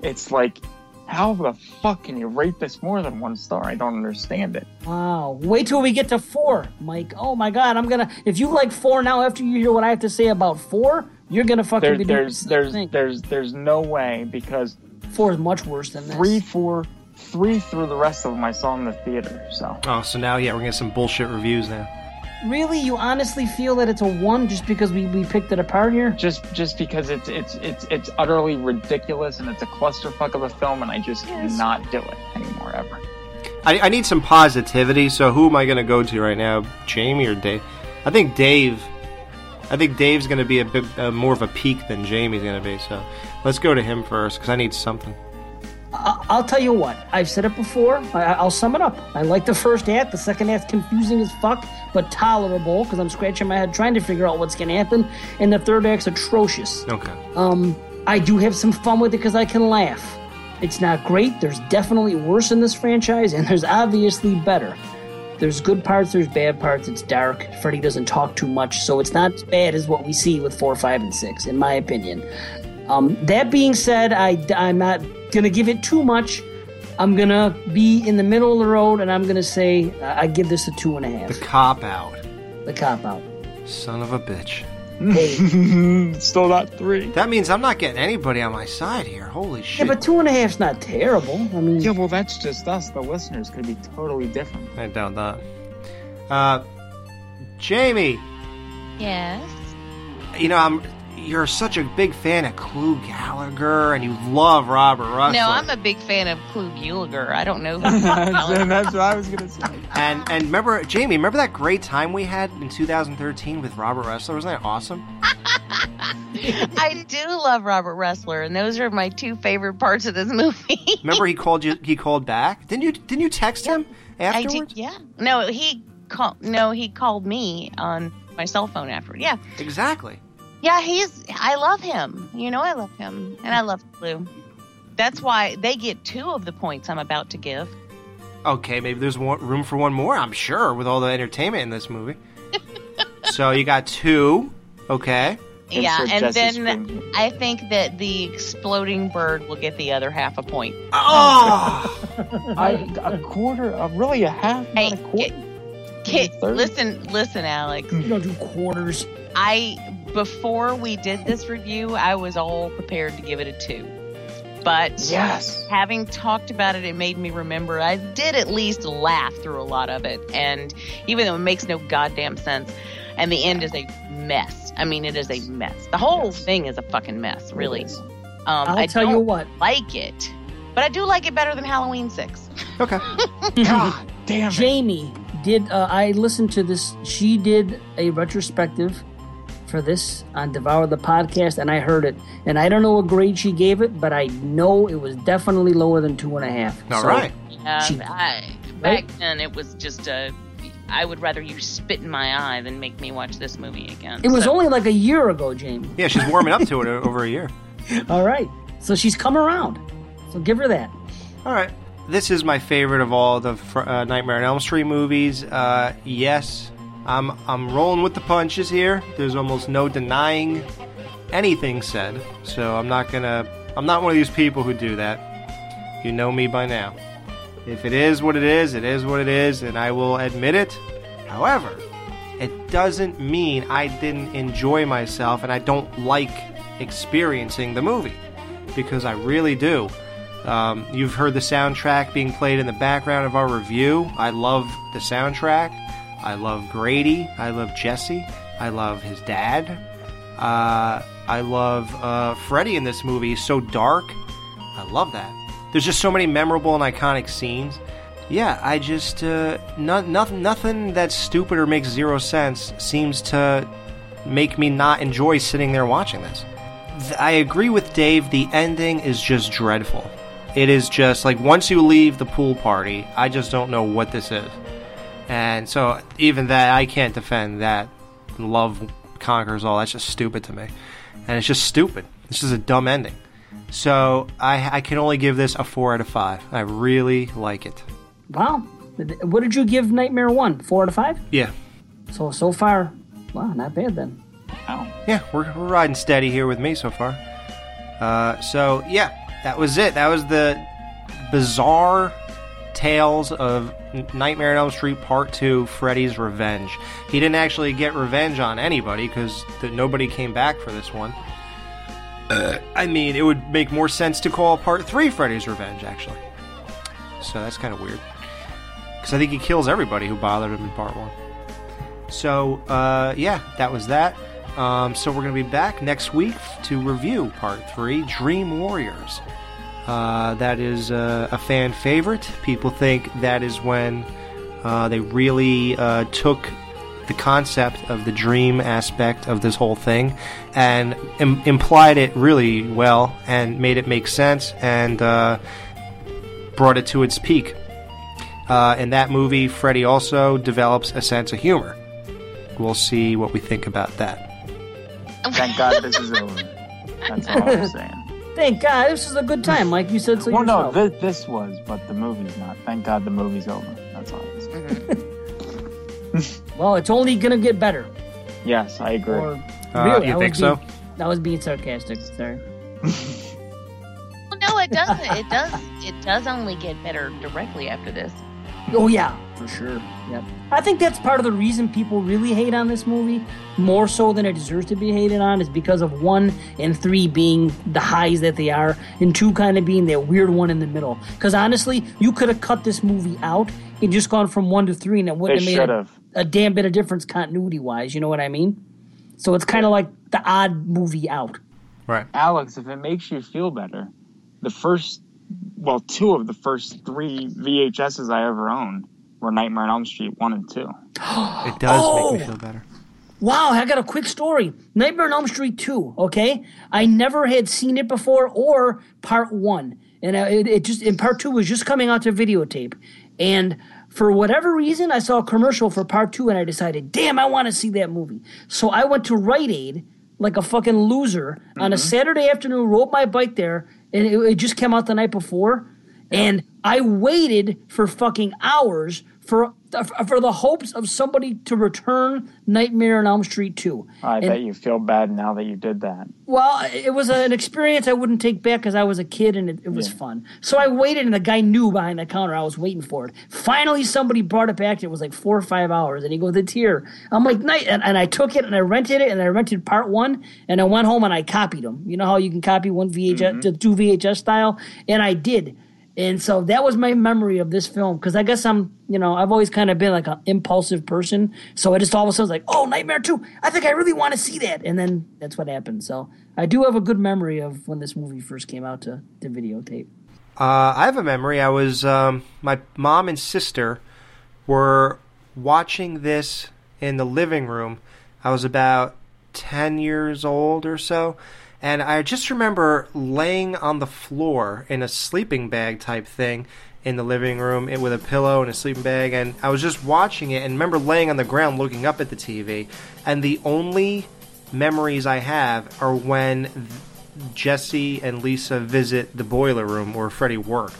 it's like, how the fuck can you rate this more than one star? I don't understand it. Wow. Wait till we get to four, Mike. Oh my god, I'm gonna if you like four now after you hear what I have to say about four, you're gonna fucking There, be doing there's the there's same thing. there's there's no way because four is much worse than this. three, four, three through the rest of them I saw in the theater. So Oh, so now yeah, we're gonna get some bullshit reviews now. Really? You honestly feel that it's a one just because we, we picked it apart here? just just because it's it's it's it's utterly ridiculous and it's a clusterfuck of a film and I just cannot do it anymore ever. I, I need some positivity. So who am I gonna go to right now? Jamie or Dave? I think Dave. I think Dave's going to be a bit uh, more of a peak than Jamie's going to be. So let's go to him first because I need something. I'll tell you what. I've said it before. I- I'll sum it up. I like the first act. The second act confusing as fuck, but tolerable because I'm scratching my head trying to figure out what's going to happen. And the third act's atrocious. Okay. Um, I do have some fun with it because I can laugh. It's not great. There's definitely worse in this franchise, and there's obviously better. There's good parts, there's bad parts. It's dark. Freddy doesn't talk too much, so it's not as bad as what we see with four, five, and six, in my opinion. Um, that being said, I, I'm not gonna give it too much. I'm gonna be in the middle of the road, and I'm gonna say uh, I give this a two and a half. The cop out. The cop out. Son of a bitch. [LAUGHS] Still not three. That means I'm not getting anybody on my side here. Holy shit. Yeah, but two and a half's not terrible. I mean, Yeah, well, that's just us. The listeners could be totally different. I doubt that. Uh, Jamie, Yes. you know I'm. You're such a big fan of Clu Gulager, and you love Robert Rusler. No, I'm a big fan of Clu Gulager. I don't know who. [LAUGHS] that's what I was gonna say. And and remember, Jamie, remember that great time we had in 2013 with Robert Rusler? Wasn't that awesome? [LAUGHS] I do love Robert Rusler, and those are my two favorite parts of this movie. [LAUGHS] Remember he called you? He called back. Didn't you? Didn't you text him I afterwards? did, yeah. No, he called. No, he called me on my cell phone afterward. Yeah, Exactly. Yeah. He's. I love him. You know, I love him, and I love Blue. That's why they get two of the points I'm about to give. Okay, maybe there's one, room for one more. I'm sure with all the entertainment in this movie. [LAUGHS] so you got two. Okay. yeah, and Jesse's then scream. I think that the exploding bird will get the other half a point. Oh. [LAUGHS] I, a quarter, uh, really a half, Hey, not a quarter. Kid, listen, listen, Alex. you don't do quarters. I before we did this review, I was all prepared to give it a two. But Yes. having talked about it, it made me remember I did at least laugh through a lot of it. And even though it makes no goddamn sense, and the end is a mess. I mean, it is a mess. The whole thing is a fucking mess, really. Um, I'll I tell don't you what. like it, but I do like it better than Halloween Six. Okay. [LAUGHS] God damn it. Jamie did. Uh, I listened to this. She did a retrospective for this on Devour the podcast, and I heard it. And I don't know what grade she gave it, but I know it was definitely lower than two and a half. All So, right. Um, She- I, back then, it was just a. I would rather you spit in my eye than make me watch this movie again. It was only like a year ago, Jamie. Yeah, she's warming up to it [LAUGHS] over a year. All right, so she's come around. So give her that. All right. This is my favorite of all the uh, Nightmare on Elm Street movies. Uh, yes, I'm I'm rolling with the punches here. There's almost no denying anything said. So I'm not gonna. I'm not one of these people who do that. You know me by now. If it is what it is, it is what it is, and I will admit it. However, it doesn't mean I didn't enjoy myself and I don't like experiencing the movie because I really do. Um, you've heard the soundtrack being played in the background of our review. I love the soundtrack. I love Grady. I love Jesse. I love his dad. Uh, I love uh, Freddy in this movie. He's so dark. I love that. There's just so many memorable and iconic scenes. Yeah, I just uh, no, nothing nothing that's stupid or makes zero sense seems to make me not enjoy sitting there watching this. I agree with Dave. The ending is just dreadful. It is just like once you leave the pool party, I just don't know what this is. And so even that I can't defend that. Love conquers all. That's just stupid to me, and it's just stupid. This is a dumb ending. So I, I can only give this a four out of five. I really like it. Wow. What did you give Nightmare One? Four out of five. Yeah, So so far, wow, not bad then. Oh. Yeah, we're, we're riding steady here with me so far. Uh, so yeah, that was it. That was the bizarre tales of Nightmare on Elm Street Part Two: Freddy's Revenge. He didn't actually get revenge on anybody because nobody came back for this one. Uh, I mean, it would make more sense to call Part Three Freddy's Revenge, actually. So that's kind of weird because I think he kills everybody who bothered him in Part One. So, uh, yeah, that was that. Um, so, we're going to be back next week to review part three Dream Warriors. Uh, that is uh, a fan favorite. People think that is when uh, they really uh, took the concept of the dream aspect of this whole thing and Im- implied it really well and made it make sense and uh, brought it to its peak. Uh, in that movie, Freddy also develops a sense of humor. We'll see what we think about that. Thank God this is over. That's all I'm saying. Thank God, this is a good time, like you said so Well, no, this, this was, but the movie's not. Thank God the movie's over. That's all I'm saying. [LAUGHS] well, it's only gonna get better. Yes, I agree. Or, Uh, really, you I was think so? being- I was being sarcastic. sir. Well, no, it doesn't. It does. It does only get better directly after this. Oh yeah, for sure. Yep. I think that's part of the reason people really hate on this movie, more so than it deserves to be hated on, is because of one and three being the highs that they are, and two kind of being that weird one in the middle. Because honestly, you could have cut this movie out and just gone from one to three, and it wouldn't They have made a, a damn bit of difference continuity wise. You know what I mean? So it's kind of like the odd movie out. Right. Alex, if it makes you feel better, the first, well, two of the first three VHSs I ever owned were Nightmare on Elm Street 1 and 2. It does Oh! make me oh! feel better. Wow, I got a quick story. Nightmare on Elm Street 2, okay? I never had seen it before or part 1. And uh, it, it just in part 2 was just coming out to videotape. And for whatever reason, I saw a commercial for part 2 and I decided, "Damn, I want to see that movie." So I went to Rite Aid like a fucking loser on a mm-hmm. Saturday afternoon, rode my bike there, and it, it just came out the night before. And I waited for fucking hours for for the hopes of somebody to return Nightmare on Elm Street 2. I And- bet you feel bad now that you did that. well, it was an experience I wouldn't take back because I was a kid and it, it was fun. So I waited, and the guy knew behind the counter I was waiting for it. Finally, somebody brought it back. It was like four or five hours, and he goes, "It's here." I'm like, "Night," and, and I took it and I rented it, and I rented part one, and I went home and I copied them. You know how you can copy one VHS mm-hmm. to two VHS style, and I did. And so that was my memory of this film because I guess I'm, you know, I've always kind of been like an impulsive person. So I just all of a sudden was like, oh, Nightmare 2, I think I really want to see that. And then that's what happened. So I do have a good memory of when this movie first came out to, to videotape. Uh, I have a memory. I was um, my mom and sister were watching this in the living room. I was about ten years old or so, and I just remember laying on the floor in a sleeping bag type thing in the living room with a pillow and a sleeping bag, and I was just watching it and remember laying on the ground looking up at the TV, and the only memories I have are when Jesse and Lisa visit the boiler room where Freddy worked.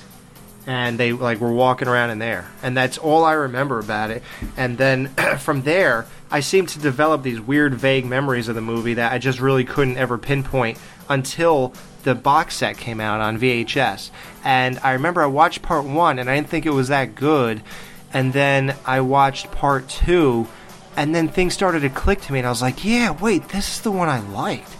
And they like were walking around in there, and that's all I remember about it. And then [CLEARS THROAT] from there, I seem to develop these weird, vague memories of the movie that I just really couldn't ever pinpoint until the box set came out on VHS. And I remember I watched part one, and I didn't think it was that good. And then I watched part two, and then things started to click to me, and I was like, "Yeah, wait, this is the one I liked."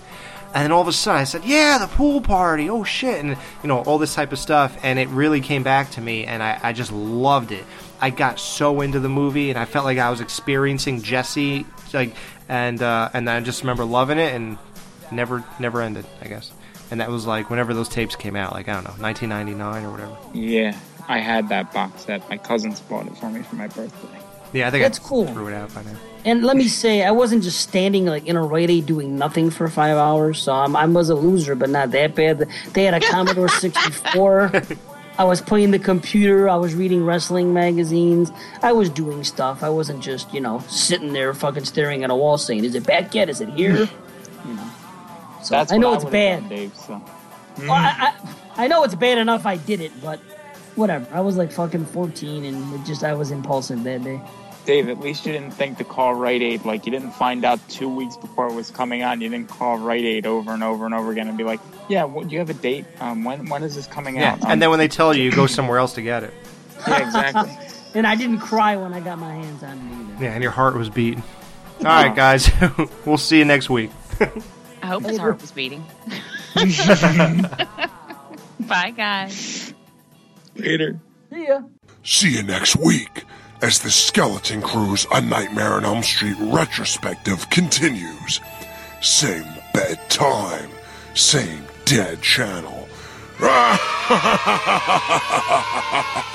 And then all of a sudden I said, Yeah, the pool party. Oh shit. And, you know, all this type of stuff. And it really came back to me and I, I just loved it. I got so into the movie and I felt like I was experiencing Jesse. Like, and, uh, and I just remember loving it and never, never ended, I guess. And that was like whenever those tapes came out, like, I don't know, 1999 or whatever. Yeah, I had that box set. My cousins bought it for me for my birthday. Yeah, I think That's I cool. threw it out by now. And let me say, I wasn't just standing like in a Rite Aid doing nothing for five hours. So I'm, I was a loser, but not that bad. They had a Commodore [LAUGHS] 64. I was playing the computer. I was reading wrestling magazines. I was doing stuff. I wasn't just, you know, sitting there fucking staring at a wall saying, "Is it back yet? Is it here?" Hmm. you know. So That's I know what it's bad. done, Dave. So Well, I, I, I know it's bad enough I did it, but whatever. I was like fucking 14, and it just I was impulsive that day. Dave, at least you didn't think to call Rite Aid. Like you didn't find out two weeks before it was coming on. You didn't call Rite Aid over and over and over again and be like, "Yeah, what, do you have a date? Um, when when is this coming Yeah. out?" Um, And then when they tell you, you go somewhere else to get it. [LAUGHS] yeah, exactly. [LAUGHS] And I didn't cry when I got my hands on it either. Yeah, and your heart was beating. All right, guys. [LAUGHS] we'll see you next week. I hope his heart was beating. Bye, guys. Later. See ya. See you next week as the Skeleton Crew's A Nightmare on Elm Street retrospective continues. Same bedtime, same dead channel. [LAUGHS]